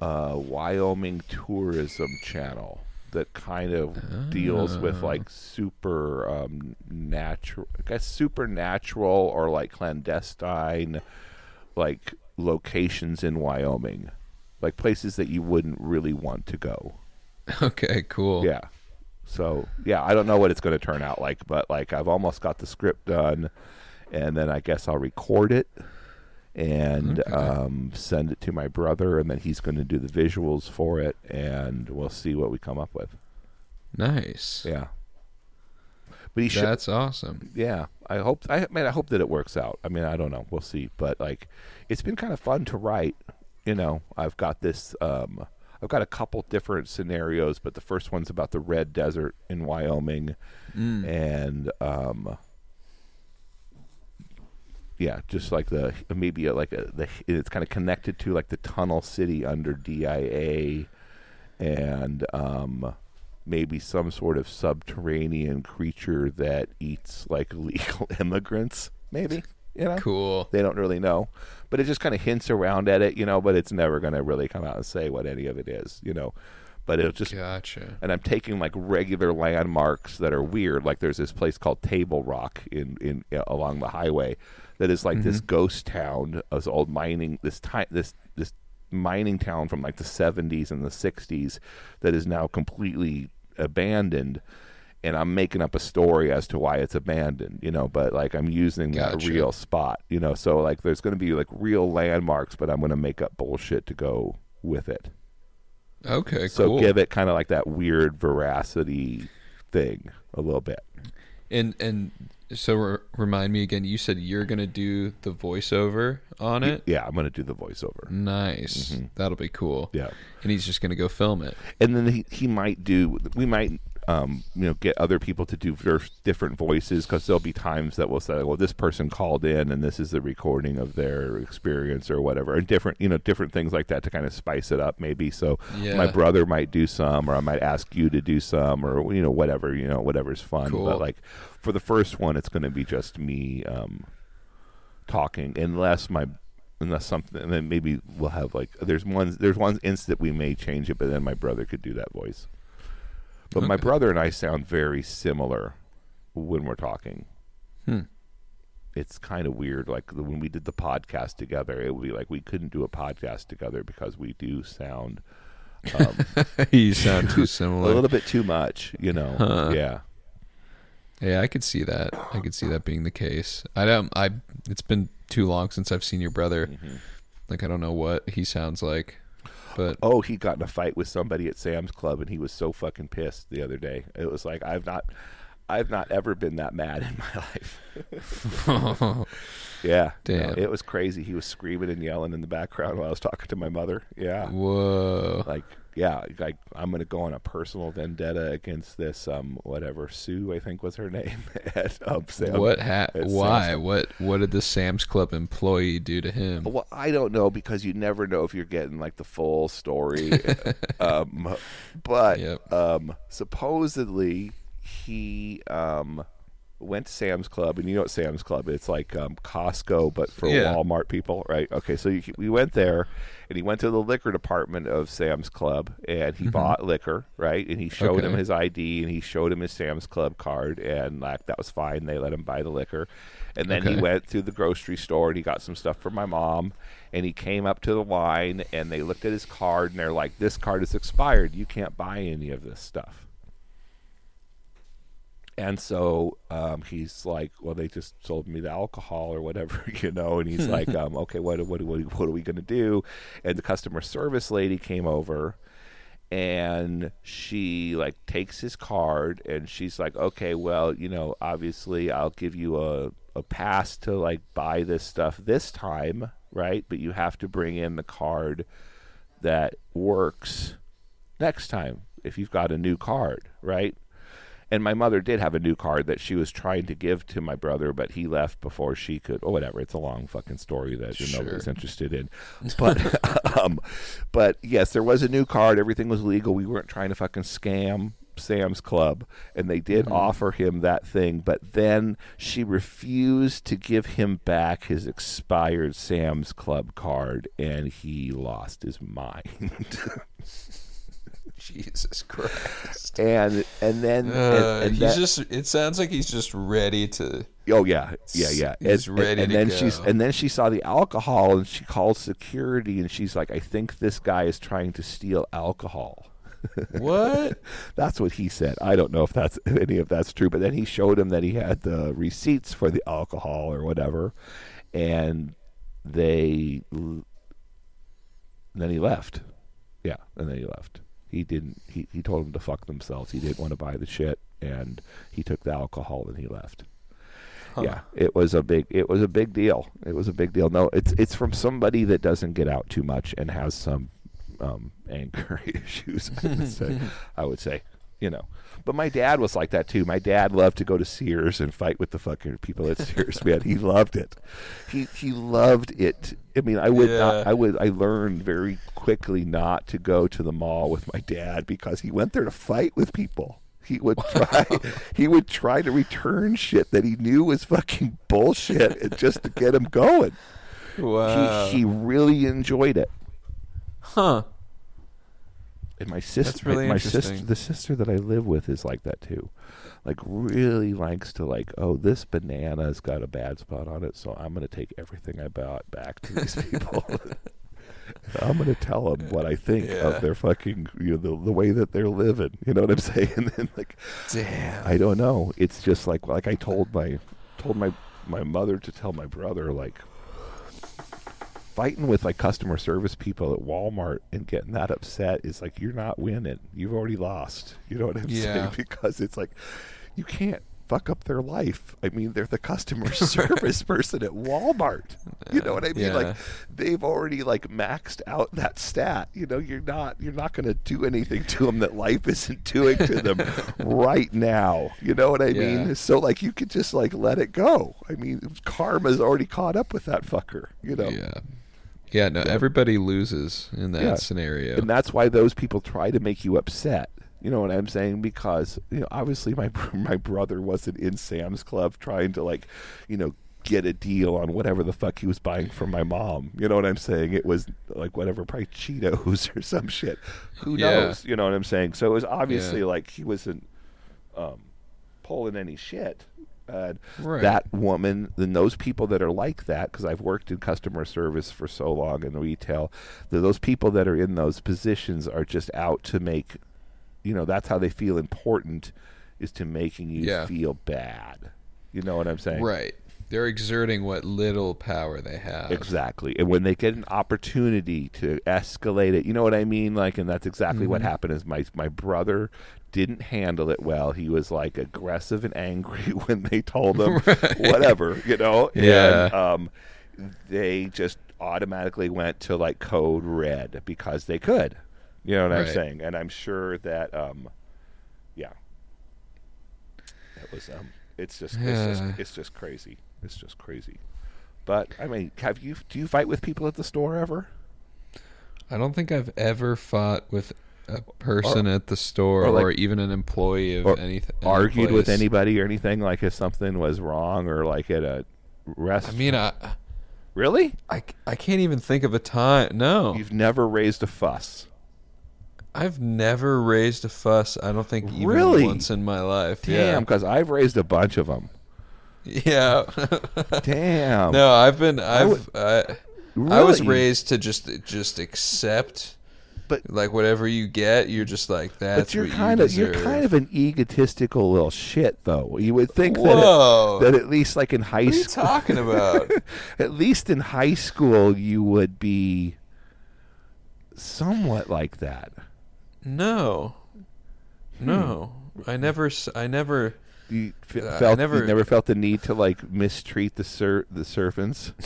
uh, Wyoming tourism channel that kind of deals with Ah. like super um, natural, I guess supernatural or like clandestine, like locations in Wyoming, like places that you wouldn't really want to go. Okay, cool. Yeah. So yeah, I don't know what it's going to turn out like, but like I've almost got the script done, and then I guess I'll record it and Okay. um, send it to my brother, and then he's going to do the visuals for it, and we'll see what we come up with. Nice. Yeah. But he should. That's awesome. Yeah, I hope. I mean, I hope that it works out. I mean, I don't know. We'll see. But like, it's been kind of fun to write. You know, I've got this. Um, I've got a couple different scenarios, but the first one's about the red desert in Wyoming, Mm. and um, yeah, just like the maybe like a the it's kind of connected to like the tunnel city under DIA, and um, maybe some sort of subterranean creature that eats like *laughs* illegal immigrants. Maybe you know Cool. they don't really know, but it just kind of hints around at it, you know. But it's never going to really come out and say what any of it is, you know. But it'll just Gotcha. and I'm taking like regular landmarks that are weird. Like there's this place called Table Rock in in along the highway that is like this mm-hmm. ghost town, uh, this old mining this ti- this this mining town from like the 70s and the 60s that is now completely abandoned. And I'm making up a story as to why it's abandoned, you know. But like I'm using that real spot, you know. So like there's going to be like real landmarks, but I'm going to make up bullshit to go with it. Okay. So cool. give it kind of like that weird veracity thing a little bit. And and so re- remind me again. You said you're gonna do the voiceover on it. Yeah, I'm going to do the voiceover. Nice. Mm-hmm. That'll be cool. Yeah. And he's just gonna go film it. And then he, he might do, we might, um, you know, get other people to do ver- different voices because there'll be times that we'll say, well, this person called in and this is the recording of their experience or whatever. And different, you know, different things like that to kind of spice it up maybe. So Yeah. my brother might do some or I might ask you to do some or, you know, whatever, you know, whatever's fun. Cool. But like for the first one, it's going to be just me, um, talking unless my unless something and then maybe we'll have like there's one there's one instant we may change it but then my brother could do that voice but my brother and i sound very similar when we're talking Hmm. it's kind of weird like when we did the podcast together it would be like we couldn't do a podcast together because we do sound um, *laughs* you sound too *laughs* similar. a little bit too much you know Huh. yeah Yeah, I could see that. I could see that being the case. I don't. I. It's been too long since I've seen your brother. Mm-hmm. Like I don't know what he sounds like, but Oh, he got in a fight with somebody at Sam's Club, and he was so fucking pissed the other day. It was like I've not, I've not ever been that mad in my *laughs* life. *laughs* yeah, Damn. no, it was crazy. He was screaming and yelling in the background while I was talking to my mother. Yeah, whoa. like yeah, like I'm gonna go on a personal vendetta against this um whatever Sue I think was her name *laughs* at um, Sam. What? Ha- Sam's why? Club. What? What did the Sam's Club employee do to him? Well, I don't know because you never know if you're getting like the full story. um, but Yep. um, supposedly he um, went to Sam's Club, and you know what Sam's Club? It's like um, Costco, but for Yeah. Walmart people, right? Okay, so you, we went there, and he went to the liquor department of Sam's Club, and he bought liquor, right? And he showed him his ID, and he showed him his Sam's Club card, and like that was fine. They let him buy the liquor, and then he went to the grocery store and he got some stuff for my mom, and he came up to the line, and they looked at his card, and they're like, "This card is expired. You can't buy any of this stuff." And so um, he's like, "Well, they just sold me the alcohol or whatever, *laughs* you know." And he's like, um, "Okay, what what what, what are we going to do?" And the customer service lady came over, and she like takes his card, and she's like, "Okay, well, you know, obviously, I'll give you a a pass to like buy this stuff this time, right? But you have to bring in the card that works next time if you've got a new card, right?" And my mother did have a new card that she was trying to give to my brother, but he left before she could. Or whatever. It's a long fucking story that Sure. nobody's interested in. But, *laughs* um, but yes, there was a new card. Everything was legal. We weren't trying to fucking scam Sam's Club, and they did offer him that thing. But then she refused to give him back his expired Sam's Club card, and he lost his mind. *laughs* *laughs* Jesus Christ. and and then Uh, and he's that- just. It sounds like he's just ready to. Oh yeah, yeah, yeah. He's and, ready and to then go. she's and then she saw the alcohol and she called security and she's like, I think this guy is trying to steal alcohol. *laughs* What? That's what he said. I don't know if that's if any of that's true, but then he showed him that he had the receipts for the alcohol or whatever, and they l- then he left. Yeah, and then he left. He didn't. He he told them to fuck themselves. He didn't want to buy the shit, and he took the alcohol and he left. Yeah, it was a big it was a big deal. It was a big deal. No, it's it's from somebody that doesn't get out too much and has some um, anger *laughs* issues. I would say. *laughs* I would say. You know. But my dad was like that too. My dad loved to go to Sears and fight with the fucking people at Sears. Man, he loved it. He he loved it. I mean, I would not. I would. I learned very quickly not to go to the mall with my dad because he went there to fight with people. He would *laughs* try. he would try to return shit that he knew was fucking bullshit, and just to get him going. Wow. He he really enjoyed it. huh. And my sister, really my, my sister, the sister that I live with is like that too. Like really likes to like, oh, this banana's got a bad spot on it, so I'm gonna take everything I bought back to these *laughs* people. *laughs* I'm gonna tell them what I think Yeah. of their fucking, you know, the, the way that they're living. You know what I'm *laughs* saying? And like, Damn. I don't know. It's just like like I told my told my my mother to tell my brother like fighting with like customer service people at Walmart and getting that upset is like you're not winning. You've already lost. You know what I'm *laughs* Yeah. saying? Because it's like you can't fuck up their life. I mean, they're the customer *laughs* *laughs* service person at Walmart. You know what I mean? Yeah. Like they've already like maxed out that stat. You know, you're not you're not going to do anything to them that life isn't doing to them right now. You know what I Yeah. mean? So like you could just like let it go. I mean, karma's already caught up with that fucker. You know. Yeah. Yeah, no, everybody loses in that Yeah. scenario. And that's why those people try to make you upset. You know what I'm saying? Because you know, obviously my *laughs* my brother wasn't in Sam's Club trying to like, you know, get a deal on whatever the fuck he was buying from my mom. You know what I'm saying? It was like whatever, probably Cheetos *laughs* or some shit. Who Yeah. knows? You know what I'm saying? So it was obviously Yeah. like he wasn't um, pulling any shit. Right. that woman, and those people that are like that, because I've worked in customer service for so long in retail, that those people that are in those positions are just out to make, you know, that's how they feel important, is to making you Yeah. feel bad. You know what I'm saying? right. They're exerting what little power they have. Exactly. And when they get an opportunity to escalate it, you know what I mean? Like, and that's exactly what happened is my my brother didn't handle it well. He was like aggressive and angry *laughs* when they told him *laughs* whatever, you know? Yeah. And um they just automatically went to like code red because they could. You know what I'm saying? And I'm sure that um yeah. That was um it's just it's Yeah. just it's just crazy. It's just crazy. But I mean, have you do you fight with people at the store ever? I don't think I've ever fought with a person at the store or or, even an employee of Or anything. argued with anybody or anything like if something was wrong or like at a restaurant? I mean, I, really? I, I can't even think of a time. No, You've never raised a fuss. I've never raised a fuss. I don't think even Really? once in my life. Damn, because I've raised a bunch of them. Yeah. Damn. no, I've been. I've. would- I, I was raised to just just accept. But- like whatever you get, you're just like that's. But you're kind you of you're kind of an egotistical little shit, though. You would think Whoa. that that at least like in high What are you school, talking about? *laughs* at least in high school, you would be somewhat like that. no, no. Hmm. I never. I never. You f- Uh, I felt never- you never felt the need to like mistreat the ser- the servants. *laughs*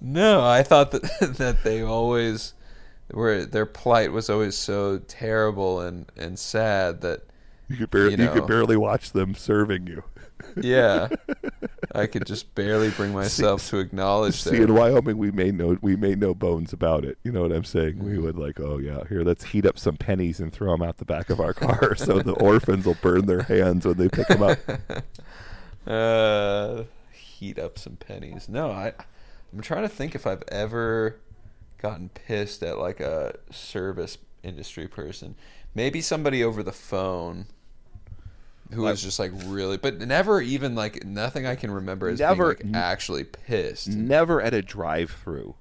No, I thought that *laughs* that they always were. Their plight was always so terrible and and sad that. You could barely You you, could barely watch them serving you. Yeah, *laughs* I could just barely bring *laughs* myself to acknowledge that. See, in. Wyoming, we made no we made no bones about it. You know what I'm saying? We would like, oh yeah, here, let's heat up some pennies and throw them out the back of our car, so the *laughs* orphans will burn their hands when they pick them up. *laughs* Uh, heat up some pennies. No, I. I'm trying to think if I've ever gotten pissed at like a service industry person. Maybe somebody over the phone who was just like really, but never even like nothing I can remember is Never- being like actually pissed. Never at a drive-through,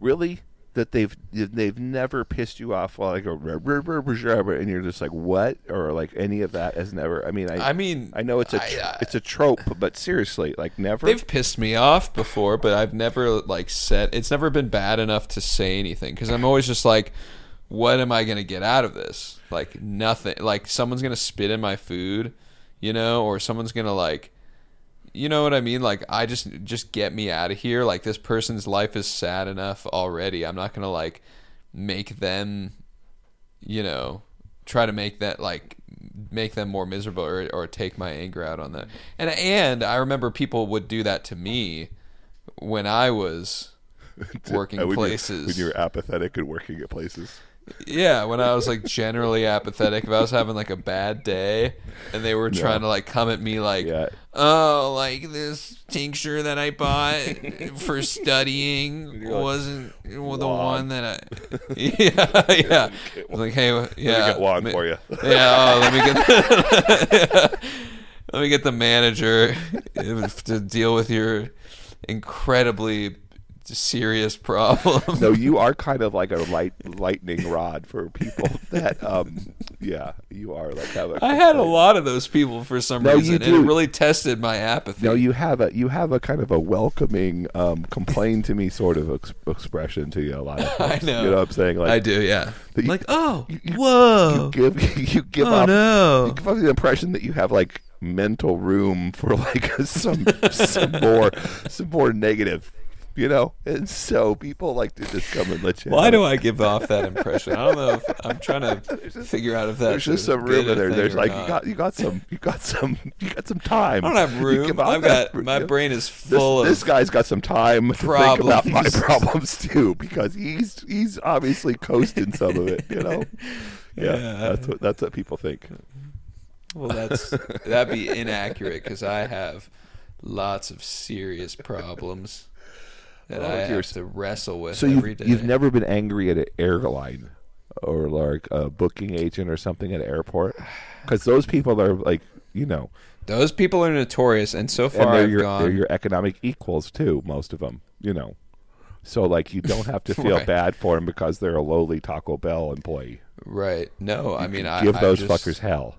really. That they've they've never pissed you off while I go and you're just like what or like any of that has never. I mean, I I mean, I know it's a I- I- uh, it's a trope, but seriously, like never. They've pissed me off before, but I've never like said it's never been bad enough to say anything because I'm always just like, what am I gonna get out of this? Like nothing. Like someone's gonna spit in my food, you know, or someone's gonna like, you know what I mean? Like I just just get me out of here. Like this person's life is sad enough already. I'm not gonna like make them, you know, try to make that like make them more miserable or, or take my anger out on them. And and I remember people would do that to me when I was *laughs* working when you're- places. when you're apathetic and working at places. Yeah, when I was like generally apathetic, if I was having like a bad day, and they were trying to like come at me like, Yeah. "Oh, like this tincture that I bought for *laughs* studying like, wasn't the one that I." Yeah, yeah. I was *laughs* like, hey, yeah, Let me get Juan ma- for you. *laughs* Yeah, oh, let me get let me get the manager to deal with your incredibly serious problem. no, *laughs* you are kind of like a light lightning rod for people *laughs* that um yeah, you are like have a I had a lot of those people for some No, you reason, and it really tested my apathy. No, you have a you have a kind of a welcoming, um, complain to me sort of ex- expression to you. A lot of *laughs* I know. You know what I'm saying? Like I do, yeah. You- like, oh, you- you- whoa, you give you give oh off no. you give off the impression that you have like mental room for like some some more some more negative, you know. And so people like to just come and let you. Why do it. I give off that impression? I don't know. if I'm trying to *laughs* figure out if that's There's just a some room in there. There's like you got you got some you got some you got some time. I don't have room. I've that- got my brain is full this of This guy's got some time to think about my Problems. problems too, because he's he's obviously coasting some of it. You know, *laughs* yeah, Yeah. that's what that's what people think. Well, that's that'd be inaccurate because I have lots of serious problems that Oh, I have s- to wrestle with So every you've, day. you've never been angry at an airline or like a booking agent or something at an airport, because those people are like you know, Those people are notorious, and so and far they're I've your gone. they're your economic equals too. Most of them, you know. So like you don't have to *laughs* feel Right. bad for them because they're a lowly Taco Bell employee. right? No, I mean, I Give I those just, fuckers hell.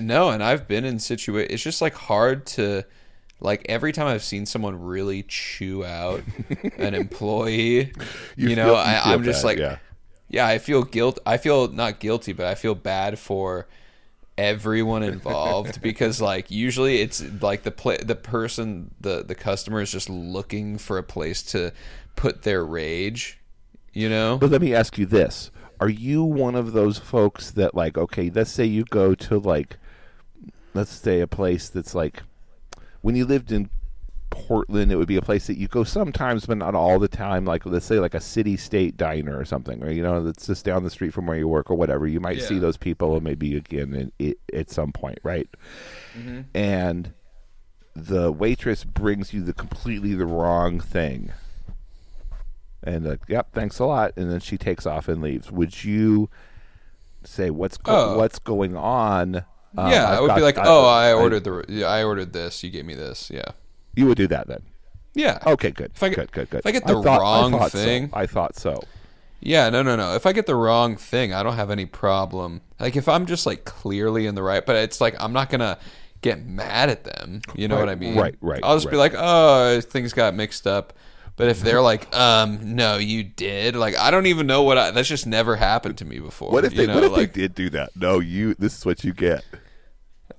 No, and I've been in situa It's just like hard to, like every time I've seen someone really chew out *laughs* an employee, you, You know, feel- you I, I'm just like, yeah. yeah, I feel guilt. I feel not guilty, but I feel bad for everyone involved *laughs* because like usually it's like the pla the person the the customer is just looking for a place to put their rage you know But let me ask you this: Are you one of those folks that like, okay, let's say you go to like, let's say a place that's like, when you lived in Portland, it would be a place that you go sometimes, but not all the time. Like, let's say like a city state diner or something, or you know, that's just down the street from where you work or whatever. You might see those people and maybe again in, i at some point, right? Mm-hmm. And the waitress brings you the completely the wrong thing and like, yep, thanks a lot, and then she takes off and leaves. Would you say what's go- Oh. what's going on? Uh, yeah I've i would got- be like I- oh I, I- ordered the yeah, i ordered this you gave me this yeah You would do that then. yeah Okay, good. If I get- good, good, good. if I get the thought- wrong so. thing- I thought so. Yeah, no, no, no. If I get the wrong thing, I don't have any problem. Like if I'm just like clearly in the right, but it's like I'm not gonna get mad at them. You know Right, what I mean? right, right, I'll just be like, oh, things got mixed up. But if they're like, um, no, you did. Like I don't even know what I. That's just never happened to me before. What if you they? know, what if like, they did do that? No, you. This is what you get.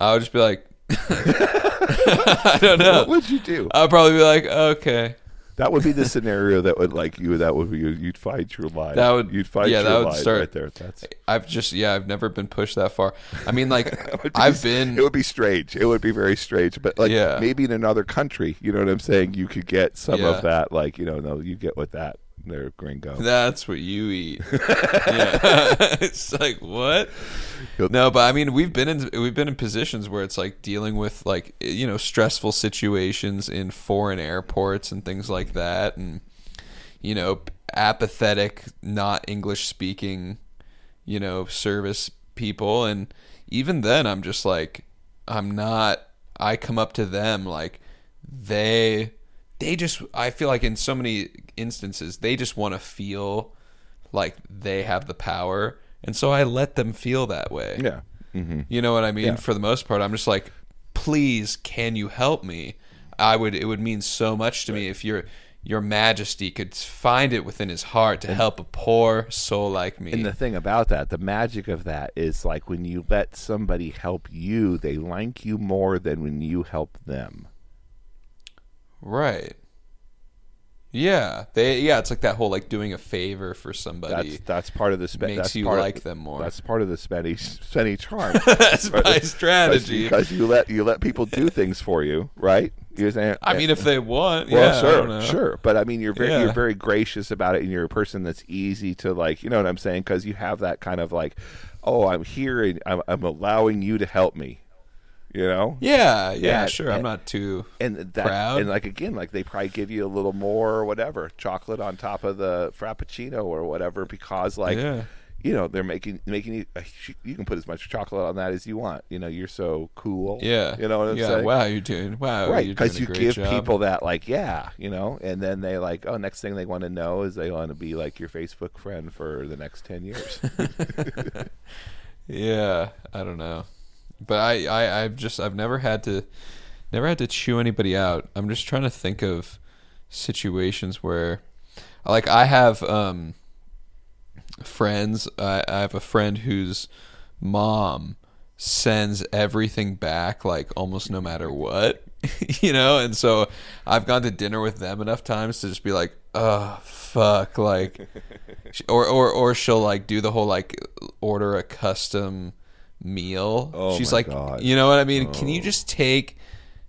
I would just be like, *laughs* I don't know. What would you do? I'd probably be like, okay. That would be the scenario that would like you. That would be you'd find your line. That would- you'd find yeah, your that would start- right there. That's I've just yeah, I've never been pushed that far. I mean, like *laughs* be- I've been. It would be strange. It would be very strange. But like Yeah. maybe in another country, you know what I'm saying? You could get some Yeah. of that. Like you know, no, you get with that. There, gringo. That's what you eat. *laughs* yeah. *laughs* it's like what? No, but I mean, we've been in we've been in positions where it's like dealing with like you know stressful situations in foreign airports and things like that, and you know apathetic, not English speaking, you know service people, and even then, I'm just like, I'm not. I come up to them like they they just I feel like in so many instances they just want to feel like they have the power and so I let them feel that way. Yeah. hmm You know what I mean? Yeah. For the most part, I'm just like, please, can you help me? I would. It would mean so much to me if your your Majesty could find it within his heart to help a poor soul like me. And the thing about that, the magic of that is like when you let somebody help you, they like you more than when you help them. Right. Yeah, they yeah, it's like that whole like doing a favor for somebody. That's that's part of the spe- makes that's you part of- like them more. That's part of the Spenny Spenny charm. *laughs* That's my strategy. because you let you let people do things for you, right? Saying, I mean, if they want, well, yeah, sure, sure, but I mean, you're very Yeah. you're very gracious about it, and you're a person that's easy to like. You know what I'm saying? Because you have that kind of like, oh, I'm here and I'm, I'm allowing you to help me. You know, Yeah, yeah, sure. I'm not too. and that Proud. and like again, like they probably give you a little more or whatever chocolate on top of the frappuccino or whatever because like Yeah. you know they're making making you uh, you can put as much chocolate on that as you want. You know, you're so cool. Yeah, you know what I'm yeah. saying? Wow, you're doing wow, right because you give job. people that like yeah you know and then they like oh next thing they want to know is they want to be like your facebook friend for the next 10 years *laughs* Yeah, I don't know, but I, I, I've just, I've never had to, never had to chew anybody out. I'm just trying to think of situations where, like, I have um, friends. I, I have a friend whose mom sends everything back, like almost no matter what, *laughs* you know. And so I've gone to dinner with them enough times to just be like, oh fuck, like *laughs* or or or she'll like do the whole like order a custom meal. Oh She's my like, God. Oh. you know what I mean? Can you oh. just take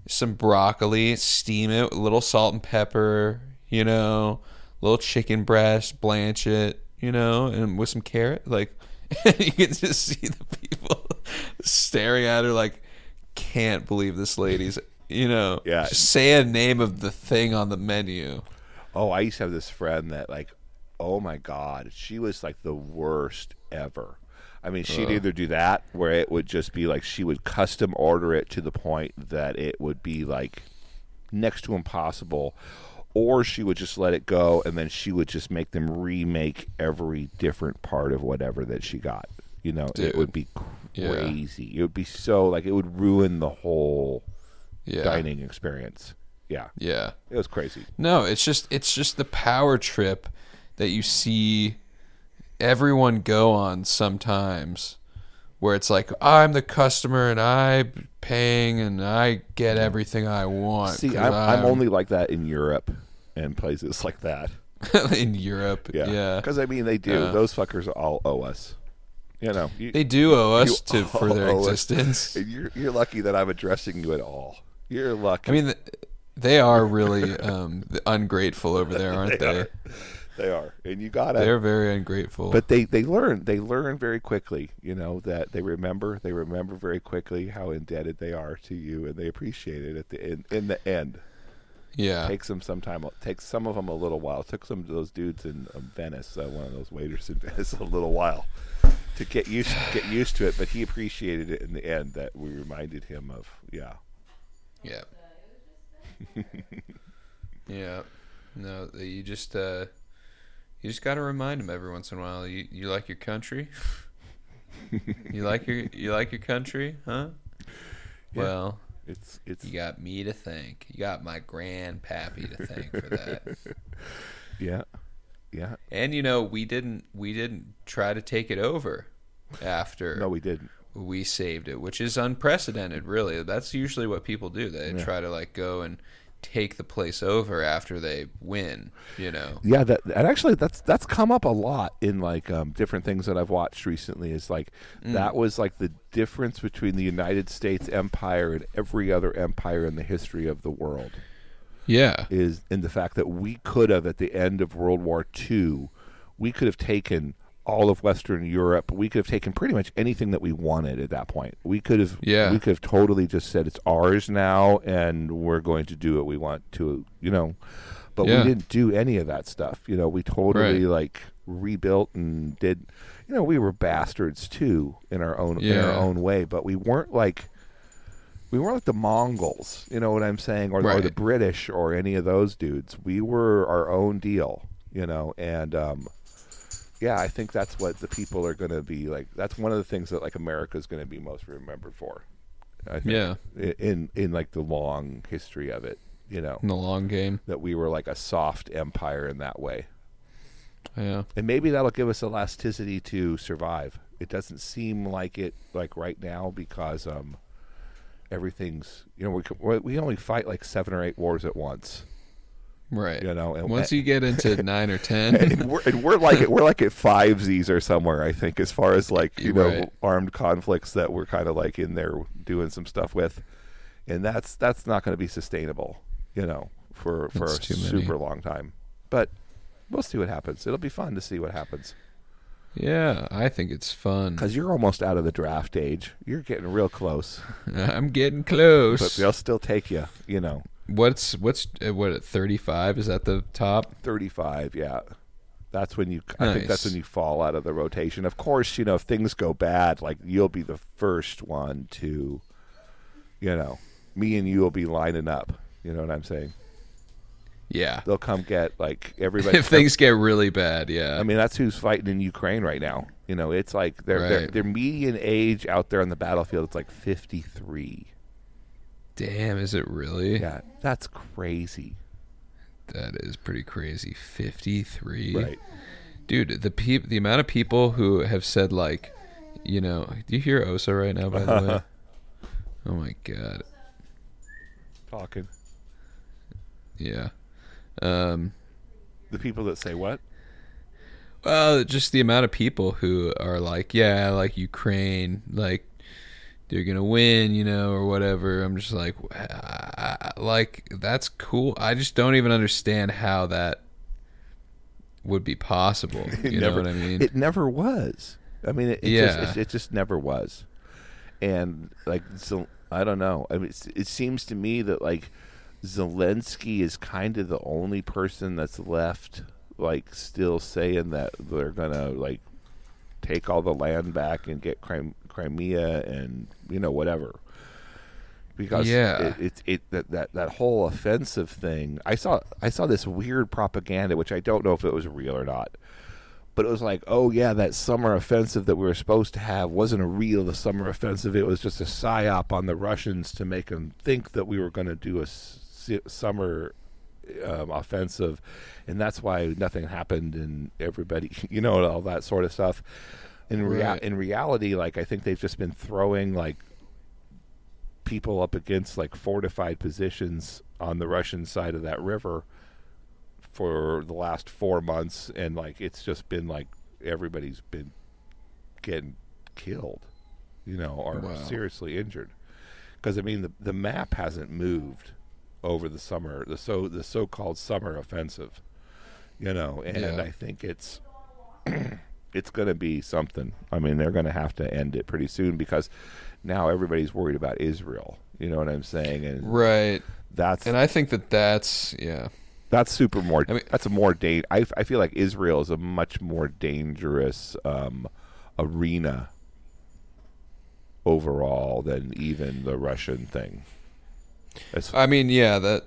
some broccoli, steam it, a little salt and pepper, you know, little chicken breast, blanch it, you know, and with some carrot, like *laughs* you can just see the people *laughs* staring at her like can't believe this lady's you know Yeah. just say a name of the thing on the menu oh i used to have this friend that like oh my god she was like the worst ever i mean she'd either do that where it would just be like she would custom order it to the point that it would be like next to impossible or she would just let it go and then she would just make them remake every different part of whatever that she got. You know it would be Yeah. crazy. It would be so like it would ruin the whole yeah. dining experience. Yeah. Yeah. It was crazy. No, it's just it's just the power trip that you see everyone go on sometimes where it's like I'm the customer and I'm paying and I get everything I want. See, I'm, I'm only like that in europe and places like that *laughs* in Europe. yeah Yeah. because i mean they do Yeah. those fuckers all owe us you know you, They do owe us to for their existence. *laughs* You're, you're lucky that i'm addressing you at all you're lucky I mean they are really um, ungrateful over there, *laughs* aren't They they? They are, and you gotta. They're very ungrateful. but they they learn they learn very quickly. You know that they remember they remember very quickly how indebted they are to you, and they appreciate it at the in, in the end. yeah. Takes them some time. Takes some of them a little while. It took some of those dudes in um, Venice, uh, one of those waiters in *laughs* Venice, a little while to get used get used to it. But he appreciated it in the end. That we reminded him of. Yeah. Yeah. *laughs* yeah. No, you just uh you just got to remind them every once in a while. You you like your country? you like your you like your country, huh? Well, It's it's you got me to thank. You got my grandpappy to thank for that. *laughs* yeah yeah. And you know, we didn't we didn't try to take it over after No, we didn't. we saved it, which is unprecedented, really. That's usually what people do. They Yeah. try to like go and take the place over after they win, you know. Yeah, that and actually that's that's come up a lot in like um, different things that I've watched recently. Is like Mm. that was like the difference between the United States empire and every other empire in the history of the world Yeah. is in the fact that we could have at the end of World War II, we could have taken all of Western Europe. We could have taken pretty much anything that we wanted at that point. We could have Yeah. we could have totally just said it's ours now and we're going to do what we want to, you know. But Yeah. we didn't do any of that stuff. You know, we totally Right. like rebuilt and did you know, we were bastards too in our own in our own way, but we weren't like we weren't like the Mongols, you know what I'm saying, or, or the British or any of those dudes. We were our own deal, you know, and um, yeah, I think that's what the people are going to be like. That's one of the things that like America is going to be most remembered for. I think, Yeah. in in like the long history of it, you know, In the long game. that we were like a soft empire in that way, Yeah. and maybe that'll give us elasticity to survive. It doesn't seem like it like right now because um, everything's you know we we only fight like seven or eight wars at once. Right. You know, and- once you get into *laughs* nine or ten, and we're, and we're like we're like at five Z's or somewhere. I think as far as like you know Right. armed conflicts that we're kind of like in there doing some stuff with, and that's that's not going to be sustainable. You know, for for That's a many. super long time. But we'll see what happens. It'll be fun to see what happens yeah, I think it's fun. because you're almost out of the draft age. You're getting real close, *laughs* I'm getting close. but they'll still take you. You know, What's what's uh, what 35? Is that the top? 35 yeah that's when you i think that's when you fall out of the rotation of course you know if things go bad like you'll be the first one to you know me and you will be lining up you know what i'm saying Yeah. they'll come get like *laughs* everybody if things get really bad, yeah. i mean that's who's fighting in ukraine right now you know it's like their their, Right. their median age out there on the battlefield it's like 53 damn, is it really? yeah that's crazy That is pretty crazy. 53. right Dude, the peop- the amount of people who have said like, you know, do you hear Osa right now by the way? *laughs* Oh my god. talking Yeah. Um the people that say what Well, just the amount of people who are like, yeah, like Ukraine, like they're gonna win, you know, or whatever. I'm just like, "Ah, like that's cool. I just don't even understand how that would be possible. *laughs* You never, know what I mean? It never was. I mean, it, it Yeah. just it, it just never was. And like, so I don't know. I mean, it seems to me that like Zelensky is kind of the only person that's left, like, still saying that they're gonna like take all the land back and get Crim- Crimea and you know whatever. Because Yeah. it, it, it that, that that whole offensive thing. I saw I saw this weird propaganda, which I don't know if it was real or not but it was like, oh yeah, that summer offensive that we were supposed to have wasn't a real the summer offensive. It was just a psyop on the Russians to make them think that we were going to do a s- summer um, offensive, and that's why nothing happened and everybody, *laughs* you know, all that sort of stuff. In rea- Right. in reality, like I think they've just been throwing like people up against like fortified positions on the Russian side of that river for the last four months, and like it's just been like everybody's been getting killed, you know, or Wow. seriously injured. Because I mean, the the map hasn't moved over the summer, the so the so called summer offensive, you know, and Yeah. I think it's *clears throat* it's going to be something. I mean, they're going to have to end it pretty soon because now everybody's worried about Israel. You know what I'm saying? And right. that's And I think that that's yeah. that's super more. I mean- that's a more da- I, I feel like Israel is a much more dangerous um, arena overall than even the Russian thing. As, I mean, yeah, that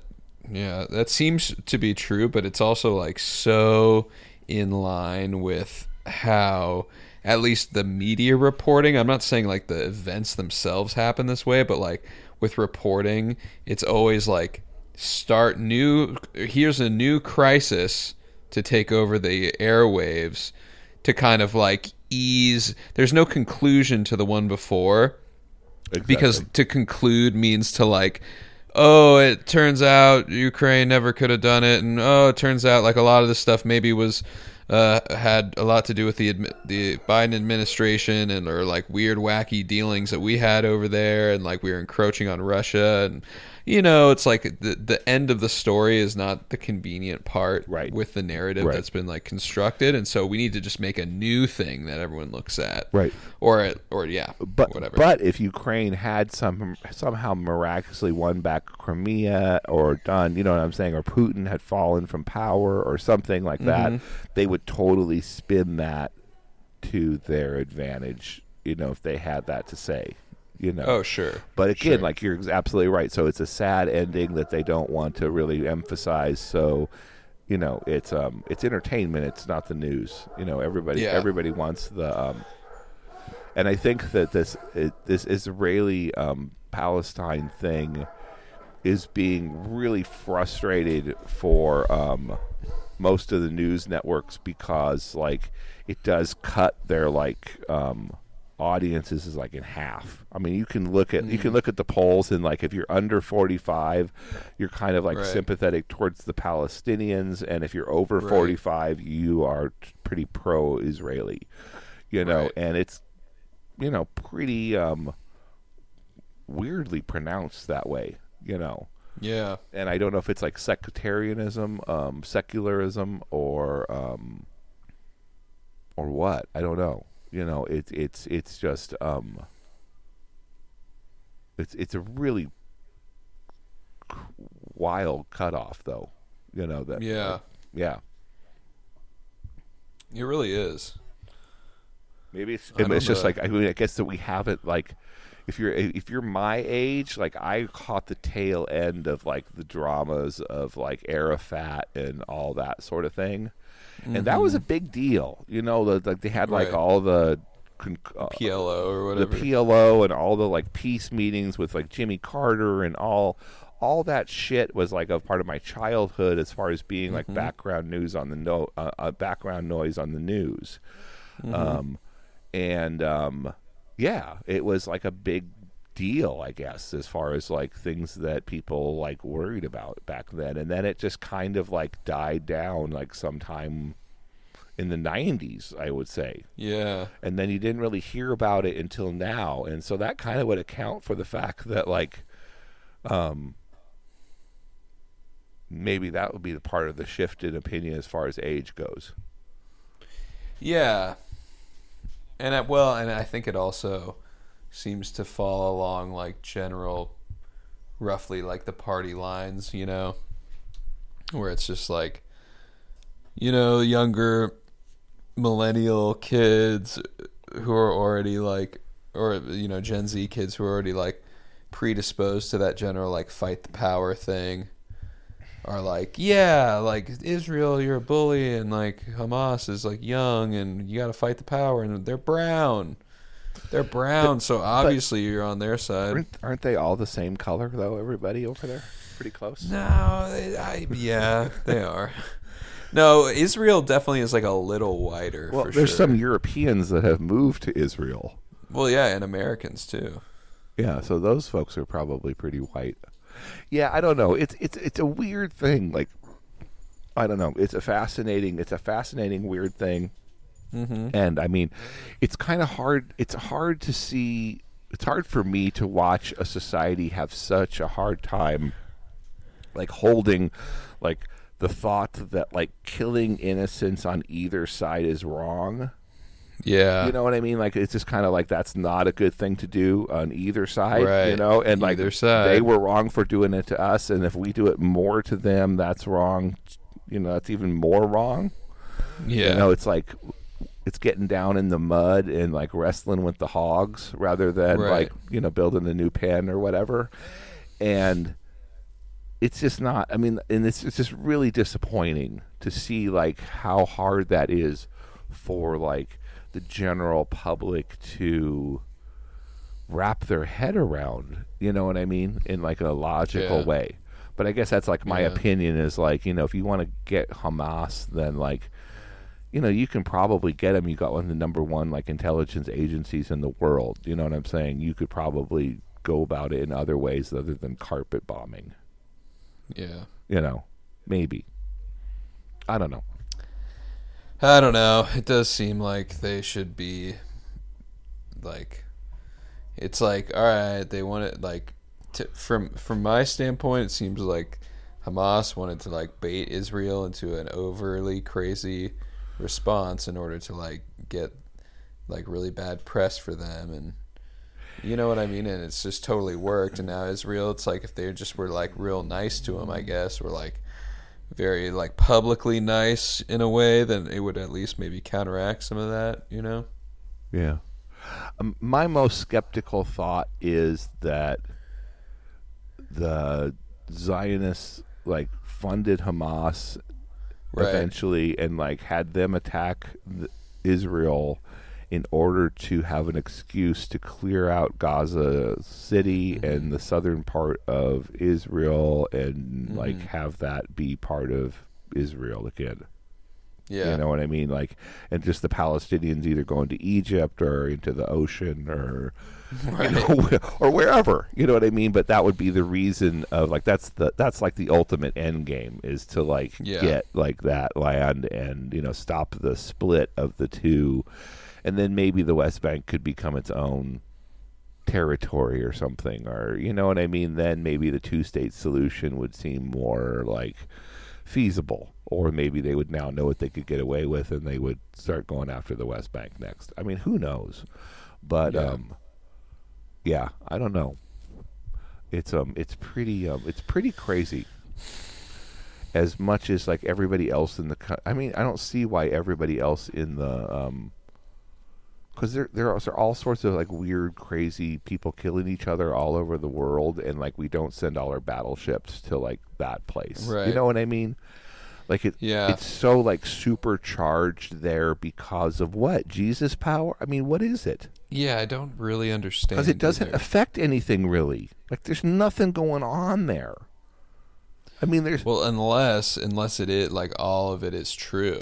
yeah, that seems to be true, but it's also like so in line with how at least the media reporting, I'm not saying like the events themselves happen this way, but like with reporting, it's always like start new here's a new crisis to take over the airwaves to kind of like ease there's no conclusion to the one before. Because to conclude means to like oh it turns out ukraine never could have done it and oh it turns out like a lot of this stuff maybe was uh, had a lot to do with the the Biden administration and or like weird wacky dealings that we had over there and like we were encroaching on Russia and you know it's like the the end of the story is not the convenient part Right. with the narrative Right. that's been like constructed and so we need to just make a new thing that everyone looks at Right. or or yeah but whatever but if Ukraine had some somehow miraculously won back Crimea or done, you know what I'm saying, or Putin had fallen from power or something like that, Mm-hmm. they would totally spin that to their advantage. You know, if they had that to say, you know. oh sure But again, Sure. like you're absolutely right. So it's a sad ending that they don't want to really emphasize. So, you know, it's um, it's entertainment. It's not the news. You know, everybody Yeah. everybody wants the um, and I think that this it, this Israeli um, Palestine thing is being really frustrated for um, most of the news networks because like it does cut their like um, audiences is like in half. I mean, you can look at Mm. you can look at the polls and like if you're under 45, you're kind of like Right. sympathetic towards the Palestinians, and if you're over Right. 45, you are pretty pro-Israeli. You know, Right. and it's you know pretty um weirdly pronounced that way. You know Yeah. and I don't know if it's like sectarianism, um, secularism, or um, or what. I don't know. You know, it's it's it's just um, it's it's a really wild cutoff, though. You know that. Yeah. yeah. It really is. Maybe it's I it's just know. like I mean I guess that we haven't like if you're if you're my age like I caught the tail end of like the dramas of like Arafat and all that sort of thing, and that was a big deal. You know, the, like they had like Mm-hmm. Right. all the. Con- uh, PLO or whatever. the. PLO and all the like peace meetings with like Jimmy Carter and all all that shit was like a part of my childhood as far as being like background news on the no uh, uh, background noise on the news. Um, and um, yeah, it was like a big deal, I guess, as far as like things that people like worried about back then. And then it just kind of like died down like sometime in the 90s, I would say yeah. and then you didn't really hear about it until now and so that kind of would account for the fact that like um maybe that would be the part of the shift in opinion as far as age goes Yeah. And I, well, and I think it also seems to fall along like general roughly like the party lines, you know, where it's just like you know, younger millennial kids who are already like or you know, Gen Z kids who are already like predisposed to that general like fight the power thing are like, yeah, like Israel, you're a bully, and like Hamas is like young, and you got to fight the power, and they're brown, they're brown, so obviously you're on their side. aren't, aren't they all the same color though everybody over there pretty close No, I, yeah, they are. No, Israel definitely is like a little whiter. well for there's sure. some europeans that have moved to israel Well, yeah, and Americans too. Yeah, so those folks are probably pretty white. Yeah, I don't know. It's it's it's a weird thing. Like, I don't know. It's a fascinating. It's a fascinating weird thing. Mm-hmm. And I mean, it's kind of hard. It's hard to see. It's hard for me to watch a society have such a hard time, like holding, like the thought that like killing innocents on either side is wrong. Yeah, You know what I mean? Like it's just kind of like that's not a good thing to do on either side. right. You know, and like they were wrong for doing it to us, and if we do it more to them, that's wrong. You know, that's even more wrong. yeah, You know, it's like it's getting down in the mud and like wrestling with the hogs rather than Right. like you know building a new pen or whatever. And it's just not. I mean, and it's it's just really disappointing to see like how hard that is for like the general public to wrap their head around. You know what I mean? In like a logical Yeah. way. But I guess that's like my Yeah. opinion is like you know if you want to get Hamas, then like you know you can probably get them. You got one of the number one like intelligence agencies in the world. You know what I'm saying? You could probably go about it in other ways other than carpet bombing. yeah. You know, maybe. I don't know. I don't know. It does seem like they should be like it's like all right, they want it like to, from from my standpoint it seems like Hamas wanted to like bait Israel into an overly crazy response in order to like get like really bad press for them and you know what I mean and it's just totally worked and now Israel it's like if they just were like real nice to him I guess or like very like publicly nice in a way, then it would at least maybe counteract some of that, you know? Yeah. Um, my most skeptical thought is that the Zionists like funded Hamas Right. eventually and like had them attack th- Israel in order to have an excuse to clear out Gaza City mm-hmm. and the southern part of Israel and mm-hmm. like have that be part of Israel again. Yeah. You know what I mean? Like, and just the Palestinians either going to Egypt or into the ocean or, you know, *laughs* or wherever. You know what I mean? But that would be the reason of like that's the that's like the ultimate end game is to like Yeah. get like that land and you know stop the split of the two, and then maybe the West Bank could become its own territory or something or you know what I mean then maybe the two state solution would seem more like feasible or maybe they would now know what they could get away with and they would start going after the West Bank next I mean who knows but Yeah. um yeah I don't know it's um it's pretty um it's pretty crazy as much as like everybody else in the co- I mean I don't see why everybody else in the um because there there are, there are all sorts of like weird, crazy people killing each other all over the world, and like we don't send all our battleships to like that place. Right. You know what I mean? Like it, Yeah. it's so like supercharged there because of what Jesus power. I mean, what is it? Yeah, I don't really understand. Because it doesn't either. affect anything really. Like there's nothing going on there. I mean, there's Well, unless unless it is like all of it is true.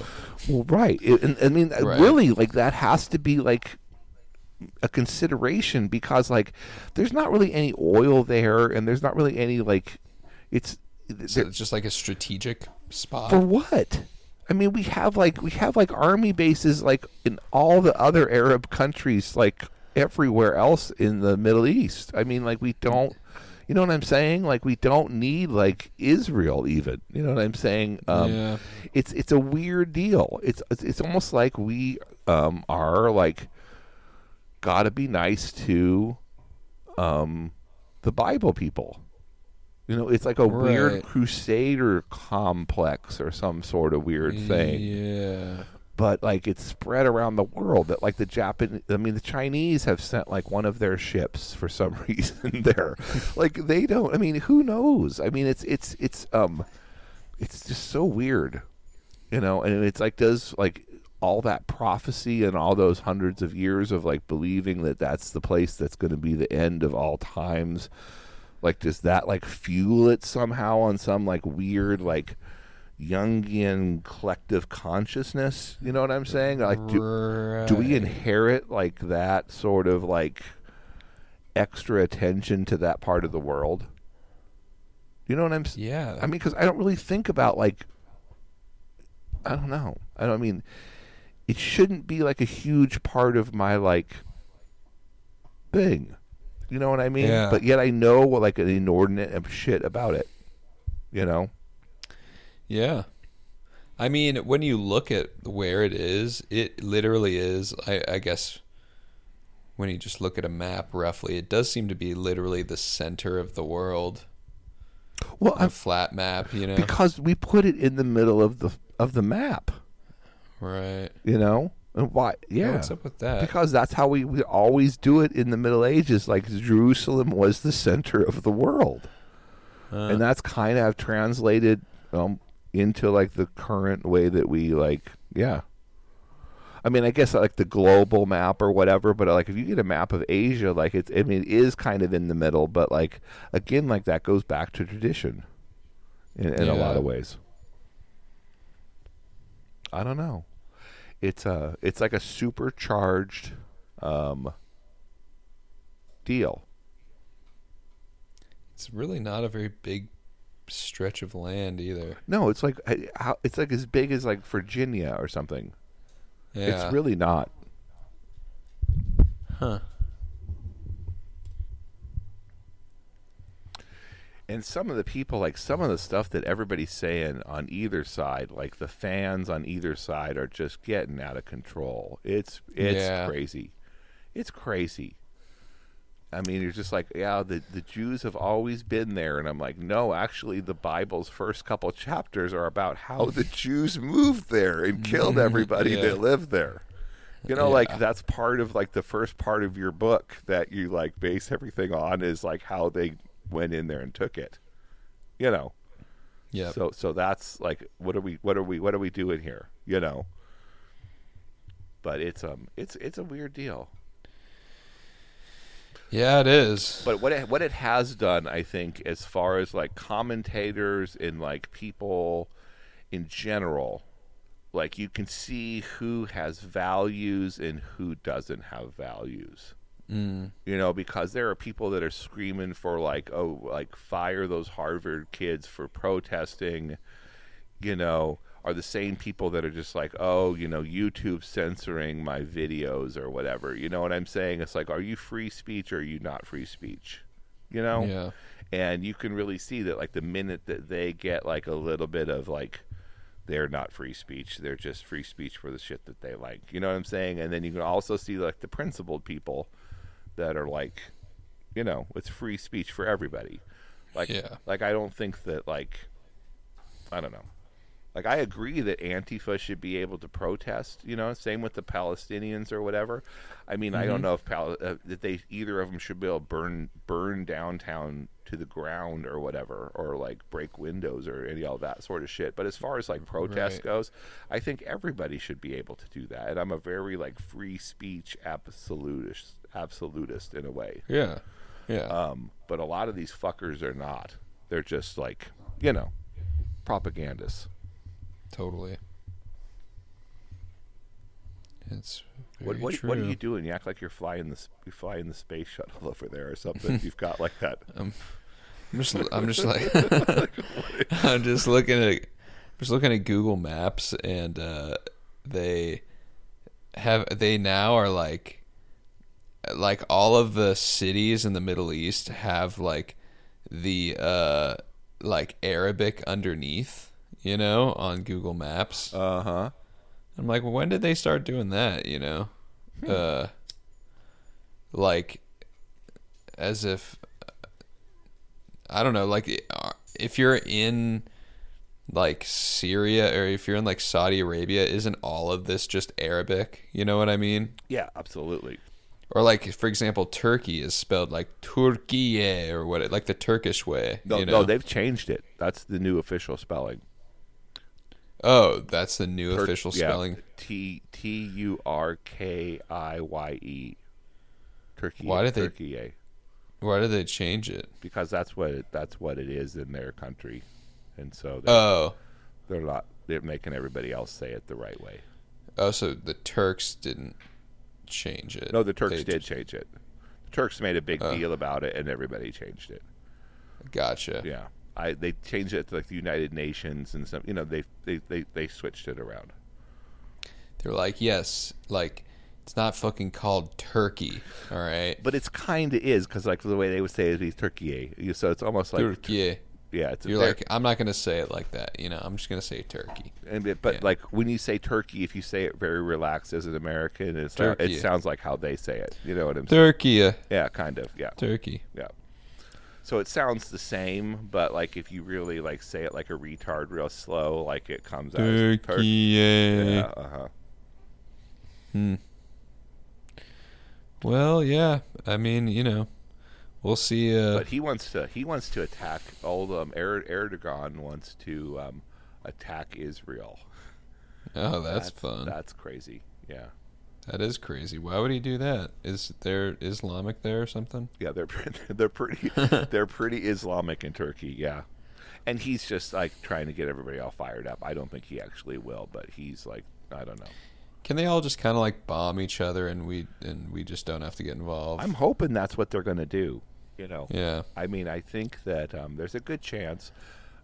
Well, right. It, and, I mean, Right. really, like that has to be like a consideration because, like, there's not really any oil there, and there's not really any like, it's So it's just like a strategic spot. for what? I mean, we have like we have like army bases like in all the other Arab countries, like everywhere else in the Middle East. I mean, like we don't. You know what I'm saying? Like we don't need like Israel even. You know what I'm saying? Um, Yeah. It's it's a weird deal. It's it's, it's almost like we um, are like got to be nice to um, the Bible people. You know, it's like a weird crusader complex or some sort of weird thing. Yeah. but like it's spread around the world that like the Japan I mean the Chinese have sent like one of their ships for some *laughs* reason there. Like they don't I mean who knows? I mean it's it's it's um it's just so weird you know? And it's like does like all that prophecy and all those hundreds of years of like believing that that's the place that's going to be the end of all times like does that like fuel it somehow on some like weird like Jungian collective consciousness. You know what I'm saying? Like, do, do we inherit like that sort of like extra attention to that part of the world? You know what I'm? s- Yeah. I mean, because I don't really think about like. I don't know. I don't I mean. It shouldn't be like a huge part of my like thing. You know what I mean? Yeah. But yet I know what like an inordinate of shit about it. You know? Yeah. I mean, when you look at where it is, it literally is, I, I guess, when you just look at a map roughly, it does seem to be literally the center of the world. Well, A I'm flat map, you know? because we put it in the middle of the of the map. right. You know, and why? Yeah, What's up with that? because that's how we, we always do it in the Middle Ages. Like Jerusalem was the center of the world, Uh, and that's kind of translated um, into like the current way that we like. Yeah, I mean, I guess like the global map or whatever. But like, if you get a map of Asia, like it's, I mean, it is kind of in the middle. But like again, like that goes back to tradition in, in a lot of ways. I don't know. It's a it's like a supercharged um, deal. it's really not a very big stretch of land either. No, it's like it's like as big as like Virginia or something. Yeah. It's really not. Huh. And some of the people, like some of the stuff that everybody's saying on either side, like the fans on either side, are just getting out of control. It's it's Yeah. crazy. It's crazy. I mean, you're just like, yeah, the the Jews have always been there, and I'm like, no, actually, the Bible's first couple chapters are about how the *laughs* Jews moved there and killed everybody Yeah. that lived there. You know, like that's part of like the first part of your book that you like base everything on is like how they went in there and took it. You know. Yeah. So so that's like what are we what are we what are we doing here? You know. But it's um it's it's a weird deal. yeah, it is. But what it, what it has done, I think, as far as like commentators and like people in general, like you can see who has values and who doesn't have values. Mm. You know, because there are people that are screaming for like, oh, like fire those Harvard kids for protesting. You know, are the same people that are just like, oh, you know, YouTube censoring my videos or whatever. You know what I'm saying? It's like, are you free speech or are you not free speech? You know? Yeah. and you can really see that like the minute that they get like a little bit of like they're not free speech they're just free speech for the shit that they like you know what i'm saying and then you can also see like the principled people that are like you know it's free speech for everybody like Yeah. like i don't think that like i don't know like I agree that Antifa should be able to protest. You know, same with the Palestinians or whatever. I mean, I don't know if Pal- uh, that they either of them should be able to burn burn downtown to the ground or whatever, or like break windows or any all that sort of shit. But as far as like protest Right. goes, I think everybody should be able to do that. And I'm a very like free speech absolutist absolutist in a way. Yeah. Yeah. Um, but a lot of these fuckers are not. They're just like you know propagandists. totally. It's What what, what are you doing? You act like you're flying the you're flying the space shuttle *laughs* over there or something. You've got like that. *laughs* I'm just I'm just like *laughs* I'm just looking at just looking at Google Maps and uh, they have they now are like like all of the cities in the Middle East have like the uh like Arabic underneath, you know, on Google Maps. Uh huh. I'm like, when did they start doing that? You know, uh, like as if I don't know, like if you're in like Syria or if you're in like Saudi Arabia, isn't all of this just Arabic? You know what I mean? Yeah, absolutely. Or like, for example, Turkey is spelled like Turkiye or what, like the Turkish way. No, you know? no, they've changed it. That's the new official spelling. oh, that's the new Tur- official spelling. T T U R K I Y E. Turkey. Why did they- Turkey? eh? Why did they change it? Because that's what it, that's what it is in their country, and so they're, Oh, they're not they're making everybody else say it the right way. Oh, so the Turks didn't change it. No, the Turks They did change it. The Turks made a big Oh. deal about it, and everybody changed it. Gotcha. Yeah, I they changed it to like the United Nations and some. You know, they they they, they switched it around. They're like, yes, like it's not fucking called Turkey. All right, But it's kind of is because like the way they would say it is Turkey. So it's almost like Turkey. Yeah. It's You're like, I'm not gonna say it like that. You know, I'm just gonna say Turkey. and it, but yeah. like when you say Turkey, if you say it very relaxed as an American, it's not, it sounds like how they say it. You know what I'm saying? Turkey. Yeah, kind of. Yeah, Turkey. yeah. So it sounds the same, but like if you really like say it like a retard, real slow, like it comes out. Turkey. Yeah. Uh huh. Hmm. Well, yeah. I mean, you know, we'll see. Uh, But he wants to he wants to attack old um Er- Erdogan wants to um attack Israel. oh, that's, fun. That's crazy. Yeah. that is crazy. Why would he do that? Is there Islamic there or something? Yeah, they're *laughs* they're pretty *laughs* they're pretty Islamic in Turkey, yeah. And he's just like trying to get everybody all fired up. I don't think he actually will, but he's like I don't know. Can they all just kind of like bomb each other and we and we just don't have to get involved? I'm hoping that's what they're going to do, you know. yeah. I mean, I think that um, there's a good chance.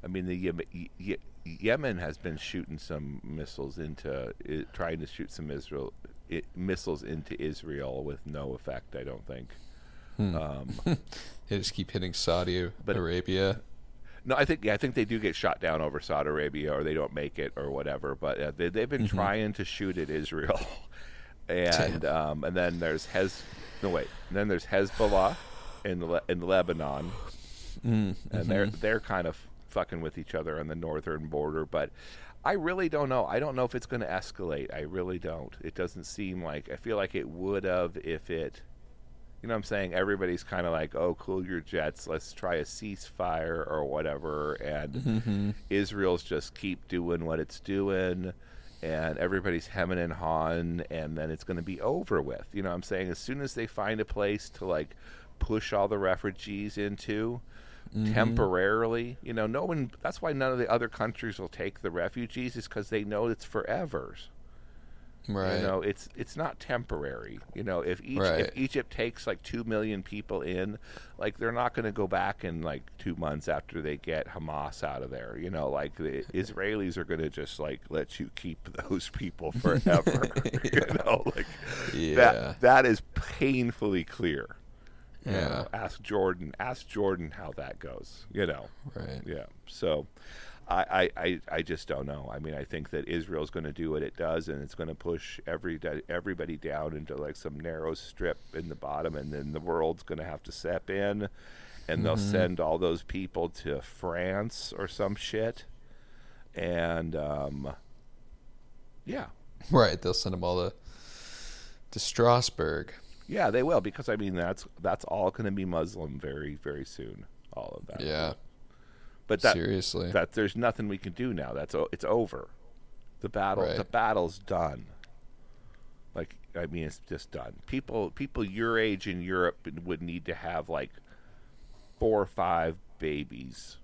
I mean, the Yem- Ye- Yemen has been shooting some missiles into, i trying to shoot some Israel i- missiles into Israel with no effect. I don't think. Hmm. Um, *laughs* They just keep hitting Saudi But- Arabia. no, I think yeah, I think they do get shot down over Saudi Arabia, or they don't make it, or whatever. But uh, they, they've been trying to shoot at Israel, *laughs* and um, and then there's Hez. No wait, and then there's Hezbollah in Le- in Lebanon, Mm, and they're they're kind of fucking with each other on the northern border. But I really don't know. I don't know if it's going to escalate. I really don't. It doesn't seem like. I feel like it would have if it. You know what I'm saying? Everybody's kind of like, "Oh, cool your jets. Let's try a ceasefire or whatever." And mm-hmm. Israel's just keep doing what it's doing, and everybody's hemming and hawing, and then it's going to be over with. You know what I'm saying? As soon as they find a place to like push all the refugees into, mm-hmm. temporarily. You know, no one. That's why none of the other countries will take the refugees, is because they know it's forevers. Right. You know, it's it's not temporary. You know, if each Right. if Egypt takes like two million people in, like they're not going to go back in like two months after they get Hamas out of there. You know, like the *laughs* Israelis are going to just like let you keep *laughs* those people *laughs* forever. You know, like Yeah. that that is painfully clear. You Yeah. know, ask Jordan. Ask Jordan how that goes. You know. Right. Yeah. So I, I, I, I just don't know. I mean, I think that Israel's going to do what it does, and it's going to push every everybody down into like some narrow strip in the bottom, and then the world's going to have to step in, and they'll send all those people to France or some shit, and um, yeah, Right. They'll send them all to to Strasbourg. Yeah, they will because I mean that's that's all going to be Muslim very very soon. All of that. Yeah. But that Seriously. that there's nothing we can do now. That's oh, it's over. The battle Right. the battle's done. Like I mean it's just done. People people your age in Europe would need to have like four or five babies.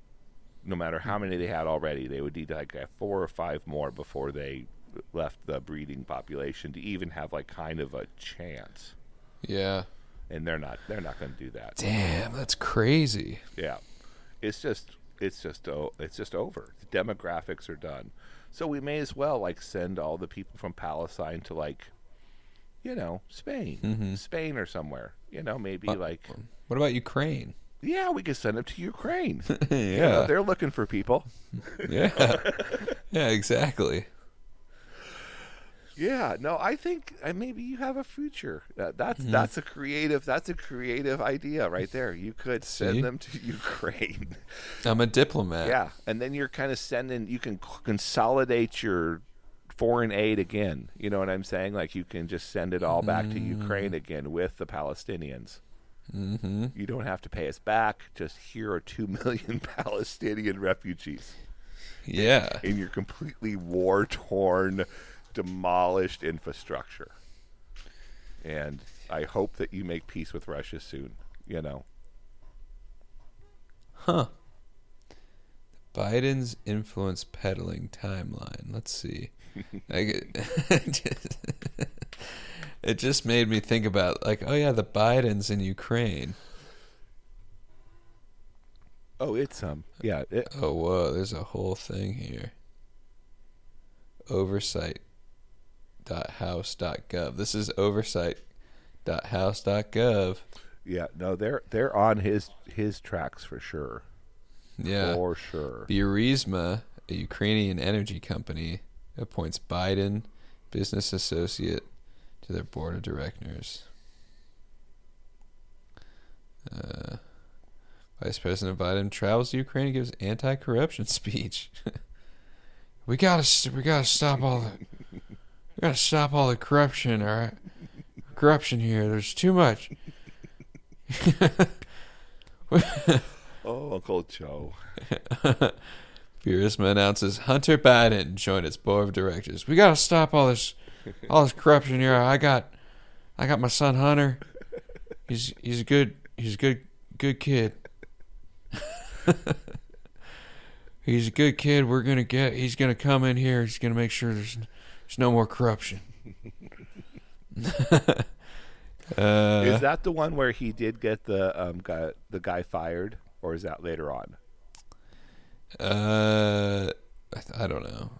No matter how many they had already, they would need to like have four or five more before they left the breeding population to even have like kind of a chance. Yeah. And they're not they're not going to do that. Damn, that's crazy. Yeah, it's just it's just oh, it's just over. The demographics are done, so we may as well like send all the people from Palestine to like, you know, Spain, mm-hmm. Spain or somewhere. You know, maybe like What about Ukraine? yeah, we could send them to Ukraine. *laughs* You know, yeah. they're looking for people. *laughs* yeah. *laughs* yeah, exactly. Yeah, no, I think uh, maybe you have a future. Uh, that's Mm-hmm. that's a creative that's a creative idea right there. You could send See? them to *laughs* Ukraine. I'm a diplomat. Yeah, and then you're kind of sending. You can c- consolidate your foreign aid again. You know what I'm saying? Like you can just send it all back to Ukraine again with the Palestinians. Mm-hmm. You don't have to pay us back. Just here are two *laughs* million Palestinian refugees Yeah. in your completely war torn, demolished infrastructure. And I hope that you make peace with Russia soon. You know. Huh. Biden's influence peddling timeline. Let's see. *laughs* I get- *laughs* it just made me think about like, oh yeah, the Bidens in Ukraine. Oh, it's um, yeah, it, Oh whoa, there's a whole thing here. Oversight.house.gov. This is oversight.house.gov. yeah. No, they're they're on his his tracks for sure. Yeah. For sure. Burisma, a Ukrainian energy company, appoints Biden business associate to their board of directors. Uh, Vice President Biden travels to Ukraine and gives anti-corruption *laughs* speech. *laughs* we gotta, we gotta stop all the, we gotta stop all the corruption. All right, corruption here. There's too much. *laughs* Oh, Uncle Joe. *laughs* Burisma announces Hunter Biden joined its board of directors. We gotta stop all this, all this corruption here. I got, I got my son Hunter. He's he's a good he's a good good kid. *laughs* he's a good kid. We're gonna get. He's gonna come in here. He's gonna make sure there's there's no more corruption. *laughs* uh, is that the one where he did get the um guy the guy fired, or is that later on? Uh, I, th- I don't know.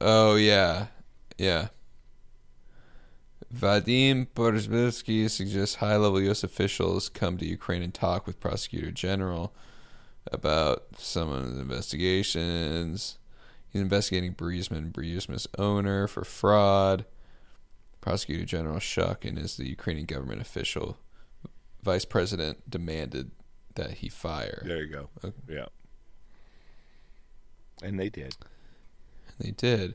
Oh yeah, yeah. Vadim Borzbivsky suggests high-level U.S. officials come to Ukraine and talk with Prosecutor General about some of the investigations. He's investigating Burisma, Burisma's owner, for fraud. Prosecutor General Shokin is the Ukrainian government official. Vice President demanded that he fire. There you go. Okay. Yeah. And they did. They did.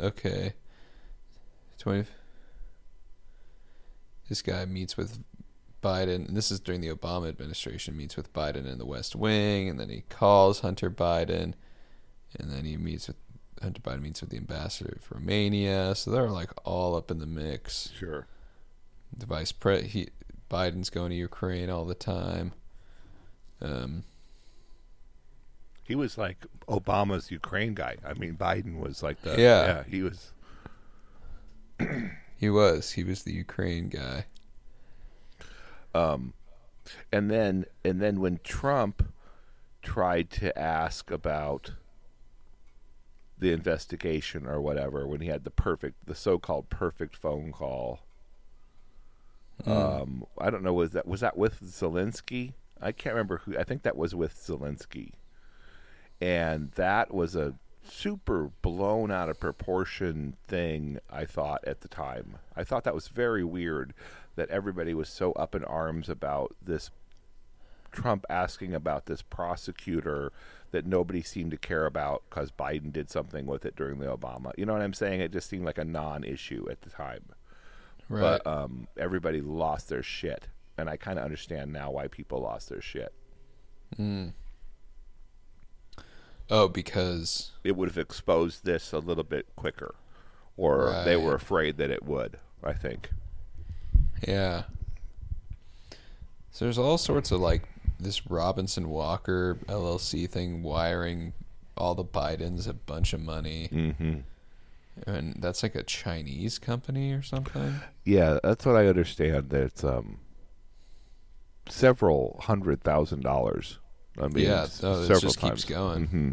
Okay. 20 This guy meets with Biden, and this is during the Obama administration, meets with Biden in the West Wing, and then he calls Hunter Biden, and then he meets with Hunter Biden meets with the ambassador of Romania. So they're like all up in the mix. Sure. The vice pre he Biden's going to Ukraine all the time. Um, He was like Obama's Ukraine guy. I mean, Biden was like the Yeah. yeah. He was *clears throat* he was he was the Ukraine guy. Um, and then and then when Trump tried to ask about the investigation or whatever, when he had the perfect, the so-called perfect phone call, um, I don't know was that was that with Zelensky? I can't remember who. I think that was with Zelensky, and that was a super blown out of proportion thing. I thought at the time, I thought that was very weird that everybody was so up in arms about this Trump asking about this prosecutor that nobody seemed to care about because Biden did something with it during the Obama. You know what I'm saying? It just seemed like a non-issue at the time. Right. But um, everybody lost their shit, and I kind of understand now why people lost their shit. oh, because It would have exposed this a little bit quicker, or they were afraid that it would. I think. yeah. So there's all sorts of like this Robinson Walker LLC thing wiring all the Bidens a bunch of money. Mm-hmm. And that's like a Chinese company or something. Yeah, that's what I understand. That it's um, several hundred thousand dollars. I mean, Yeah, s- no, this several just keeps times. going. hmm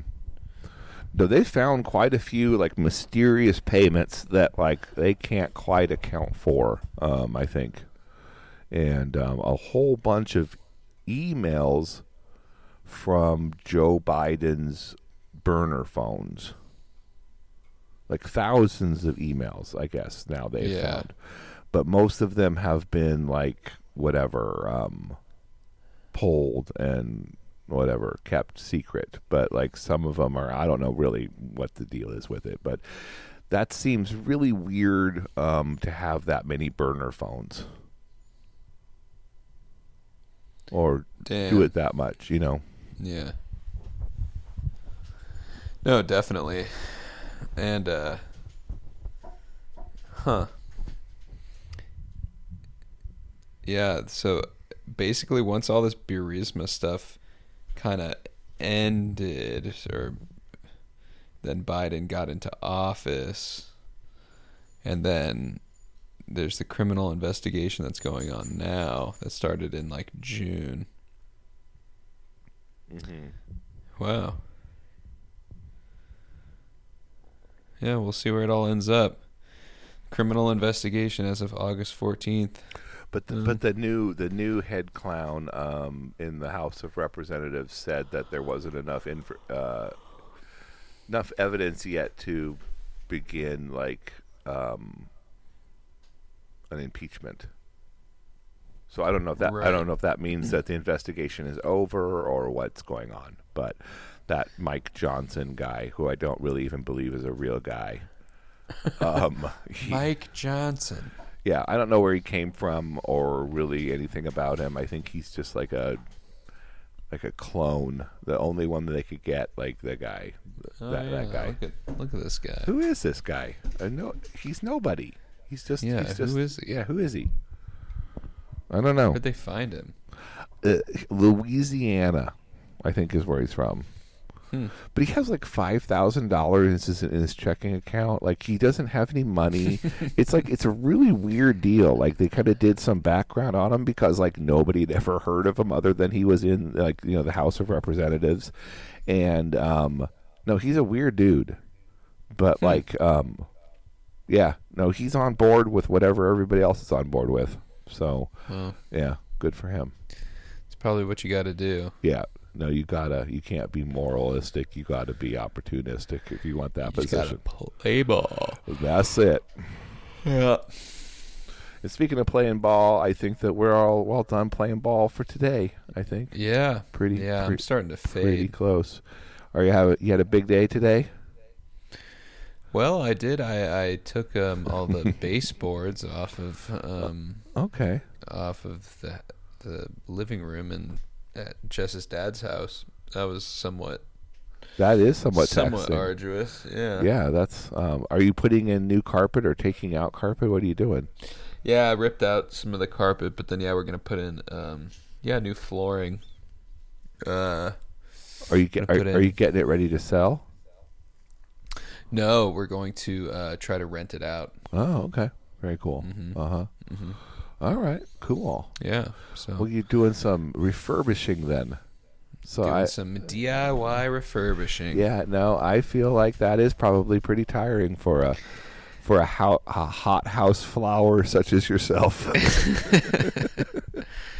No, they found quite a few like mysterious payments that like they can't quite account for. Um, I think, and um, a whole bunch of emails from Joe Biden's burner phones. Like thousands of emails, I guess now they've Yeah. found, but most of them have been like whatever um, pulled and whatever kept secret but like some of them are i don't know really what the deal is with it but that seems really weird um, to have that many burner phones or Damn. do it that much you know Yeah. No, definitely. And uh huh. Yeah, so basically once all this Burisma stuff kind of ended or then Biden got into office and then there's the criminal investigation that's going on now that started in like June. Wow. Yeah, we'll see where it all ends up. Criminal investigation as of August 14th. but the, but the new the new head clown um, in the House of Representatives said that there wasn't enough inf- uh, enough evidence yet to begin like um, an impeachment. So I don't know if that I don't know if that means that the investigation is over or what's going on. But that Mike Johnson guy, who I don't really even believe is a real guy, *laughs* um, he- Mike Johnson. yeah, I don't know where he came from or really anything about him. I think he's just like a like a clone, the only one that they could get, like the guy, Oh, that, yeah, that guy. Look at, look at this guy. Who is this guy? I know he's nobody. He's just Yeah, He's just, is he? Yeah, who is he? I don't know. Where'd they find him? Uh, Louisiana, I think, is where he's from. Hmm. But he has like five thousand dollars in his checking account. Like he doesn't have any money. *laughs* it's like it's a really weird deal. Like they kind of did some background on him because like nobody had ever heard of him other than he was in like you know the House of Representatives, and um, no, he's a weird dude. But like um, yeah, no, he's on board with whatever everybody else is on board with. So Well, yeah, good for him. it's probably what you got to do. Yeah. No, you gotta. You can't be moralistic. You gotta be opportunistic if you want that You just got to position. play ball. That's it. Yeah. And speaking of playing ball, I think that we're all well done playing ball for today. I think Yeah. Pretty- Yeah, I'm starting to pretty fade. close. Are you have you had a big day today? Well, I did. I, I took um, all the *laughs* baseboards off of um, Okay. off of the the living room and at Jess's dad's house. That was somewhat That is somewhat somewhat taxing. arduous. Yeah. Yeah, that's. Um, are you putting in new carpet or taking out carpet? What are you doing? Yeah, I ripped out some of the carpet, but then yeah, we're gonna put in um yeah new flooring. Uh, Are you get, are, are you getting it ready to sell? No, we're going to uh try to rent it out. Oh, okay. Very cool. Mm-hmm. Uh huh. All right. Cool. Yeah, so Well, you're doing some refurbishing then. So doing I, some DIY refurbishing. yeah, no, I feel like that is probably pretty tiring for a for a, hou- a hot house flower such as yourself. *laughs* *laughs*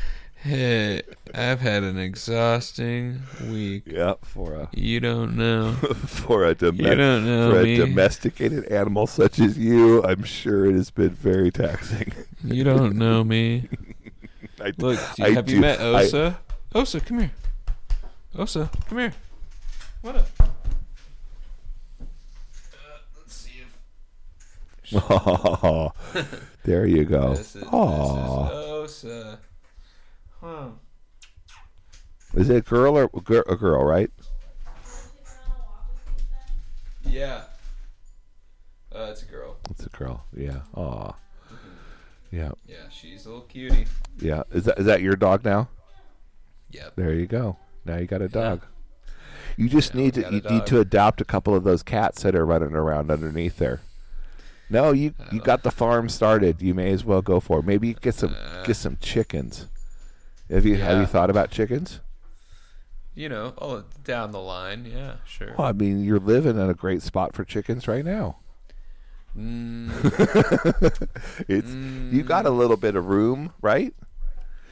Hey, I've had an exhausting week. yep, for a You don't know. *laughs* for a dome- You don't know for a me. domesticated animal such as you, I'm sure it has been very taxing. You don't know me. *laughs* I, Look, do I you, have you do- met I- Osa? Osa, come here. Osa, come here. What up? Uh, let's *laughs* see if Oh, there you go. this is, Aw. this is Osa. Huh. Is it a girl or a girl, right? Yeah. Uh, it's a girl. It's a girl. Yeah. Aw. Yeah. Yeah, she's a little cutie. Yeah. Is that is that your dog now? Yep. There you go. Now you got a dog. You just Yeah, need to you need to adopt a couple of those cats that are running around underneath there. No, you you Uh, got the farm started. You may as well go for it. Maybe you get some Uh, get some chickens. Have you have you thought about chickens? You know, oh, down the line. Yeah, sure. Well, I mean, you're living in a great spot for chickens right now. Mm, *laughs* It's you got a little bit of room, right?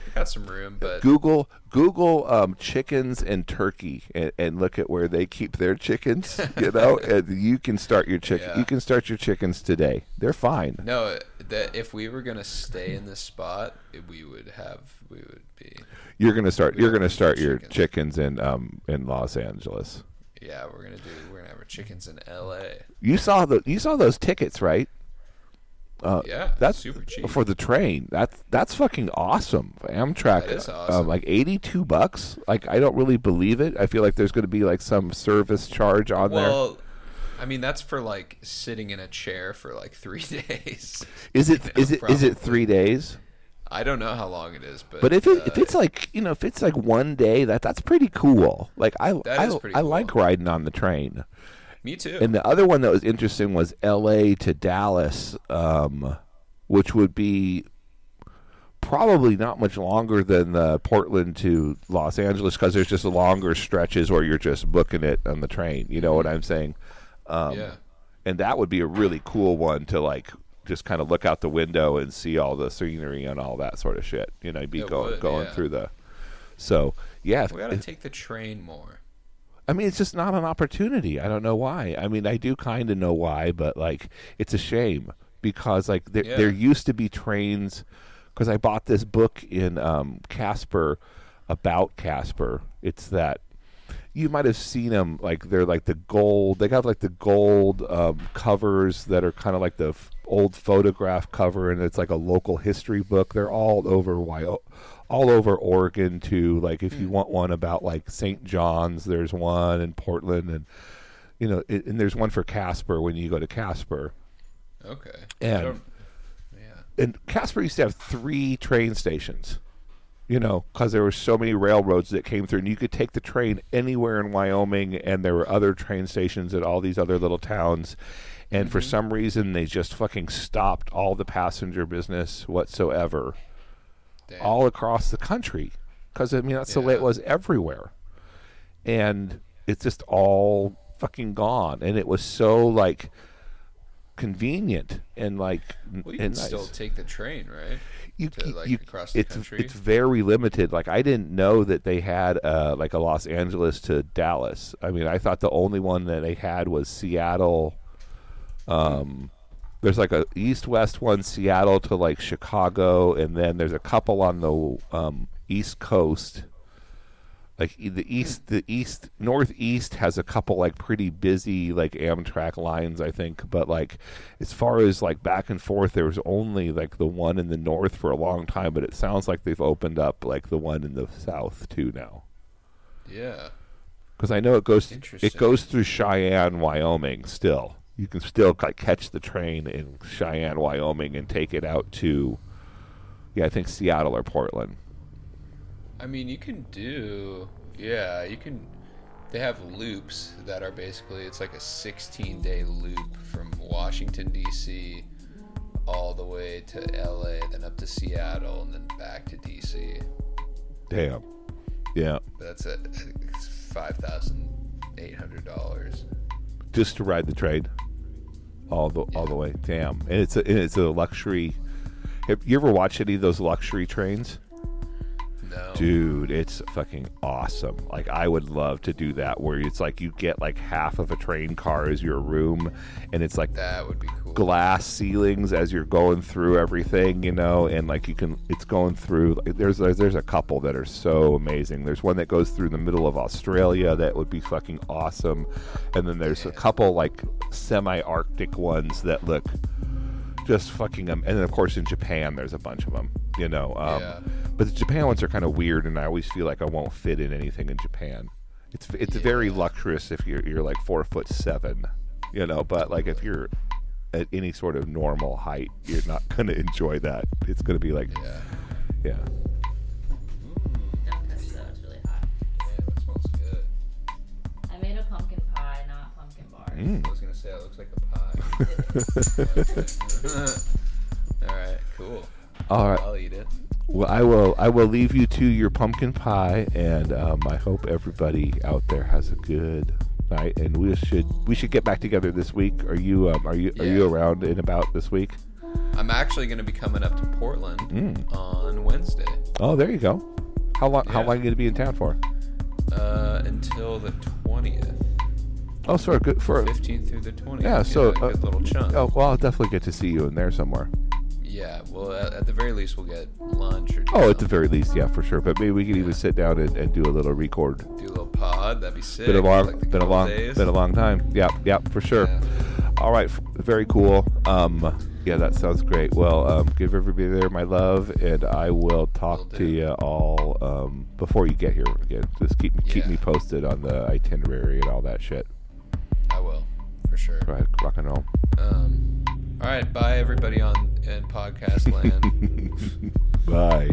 I got some room, but Google Google um, chickens and turkey and, and look at where they keep their chickens. *laughs* You know, and you can start your chicken. Yeah. You can start your chickens today. They're fine. no, that if we were gonna stay in this spot, we would have, we would be. You're gonna start. You're gonna start your chickens. chickens in um in Los Angeles. Yeah, we're gonna do. We're gonna have our chickens in L.A. You saw the you saw those tickets, right? Uh, Yeah, that's super cheap. for the train. That's that's fucking awesome. Amtrak, That is uh, awesome. like eighty-two bucks. Like I don't really believe it. I feel like there's going to be like some service charge on there. Well, I mean that's for like sitting in a chair for like *laughs* three days. Is it *laughs* you is know, it is it three days? I don't know how long it is, but But if it, if uh, it's like you know if it's like one day, that that's pretty cool. Like I That I, is pretty I like riding on the train. me too. And the other one that was interesting was L.A. to Dallas, um, which would be probably not much longer than the Portland to Los Angeles because there's just longer stretches where you're just booking it on the train. You know what I'm saying? Um, yeah, And that would be a really cool one to like just kind of look out the window and see all the scenery and all that sort of shit. You know, be It going would, going yeah. through the. So yeah, we gotta take the train more. I mean, it's just not an opportunity. I don't know why. I mean, I do kind of know why, but like, it's a shame because like there, Yeah. there used to be trains. Because I bought this book in um, Casper about Casper. It's that you might have seen them like they're like the gold. They got like the gold um, covers that are kind of like the f- old photograph cover, and it's like a local history book. They're all over all over Oregon too. Like if you want one about like St. John's, there's one in Portland, and you know, it, and there's one for Casper when you go to Casper. Okay. And- yeah. And Casper used to have three train stations. You know, because there were so many railroads that came through, and you could take the train anywhere in Wyoming, and there were other train stations at all these other little towns. And for mm-hmm. some reason, they just fucking stopped all the passenger business whatsoever, Damn. all across the country. Because I mean, that's the way it was everywhere, and it's just all fucking gone. And it was so like convenient and like well, you and can still take the train, right? You, to, like, you- across the it's country? it's very limited. Like I didn't know that they had uh, like a Los Angeles to Dallas. I mean, I thought the only one that they had was Seattle. Um, there's like a east west one, Seattle to like Chicago, and then there's a couple on the um, east coast. Like the east, the east northeast has a couple like pretty busy like Amtrak lines, I think. But like as far as like back and forth, there was only like the one in the north for a long time. But it sounds like they've opened up like the one in the south too now. Yeah. Because I know it goes it goes through Cheyenne, Wyoming, still. you can still like catch the train in Cheyenne, Wyoming, and take it out to, yeah, I think Seattle or Portland. I mean, you can do, yeah, you can. They have loops that are basically it's like a 16 day loop from Washington D.C. all the way to L.A., then up to Seattle, and then back to D.C. Damn. Yeah. That's it. It's five thousand eight hundred dollars. Just to ride the train. All the all the way. Damn. And it's a and it's a luxury. Have you ever watched any of those luxury trains? No, Dude, it's fucking awesome. Like I would love to do that where it's like you get like half of a train car as your room and it's like that would be cool. glass ceilings as you're going through everything, you know, and like you can it's going through like, there's there's, there's a couple that are so amazing. There's one that goes through the middle of Australia that would be fucking awesome. And then there's a couple like semi-arctic ones that look just fucking um, and then of course in Japan there's a bunch of them, you know. Um, Yeah. but the Japan ones are kind of weird and I always feel like I won't fit in anything in Japan. It's it's very luxurious if you're you're like 4 foot 7, you know, but like if you're at any sort of normal height, you're not *laughs* going to enjoy that. It's going to be like, Yeah. yeah. Don't touch that. It's really hot. Man, smells good. I made a pumpkin pie, not pumpkin bars. Mm. I was gonna say it looks like a pie. *laughs* *laughs* All right, cool. All right. I'll eat it. Well, I will. I will leave you to your pumpkin pie, and um, I hope everybody out there has a good night. And we should we should get back together this week. Are you um, are you are you around and about this week? I'm actually gonna be coming up to Portland Mm. on Wednesday Oh, there you go. How long? How long are you going to be in town for? uh, until the 20th, Oh, sorry. Good for. 15th through the 20th. Yeah, so, a good uh, little chunk. Oh, well, I'll definitely get to see you in there somewhere. Yeah, well, at, at the very least, we'll get lunch or Oh, at the very least, yeah, for sure. But maybe we can even sit down and, and do a little record. do a little pod. That'd be sick. Been a long, like been a long, days. been a long time. Yeah, yeah, for sure. Yeah. All right, very cool. Um, yeah, that sounds great. Well, um, give everybody there my love, and I will Will talk to you all um, before you get here again. Just keep keep Yeah. me posted on the itinerary and all that shit. I will, for sure. All right, rock and roll. Um, all right, bye everybody on in podcast land. *laughs* Bye.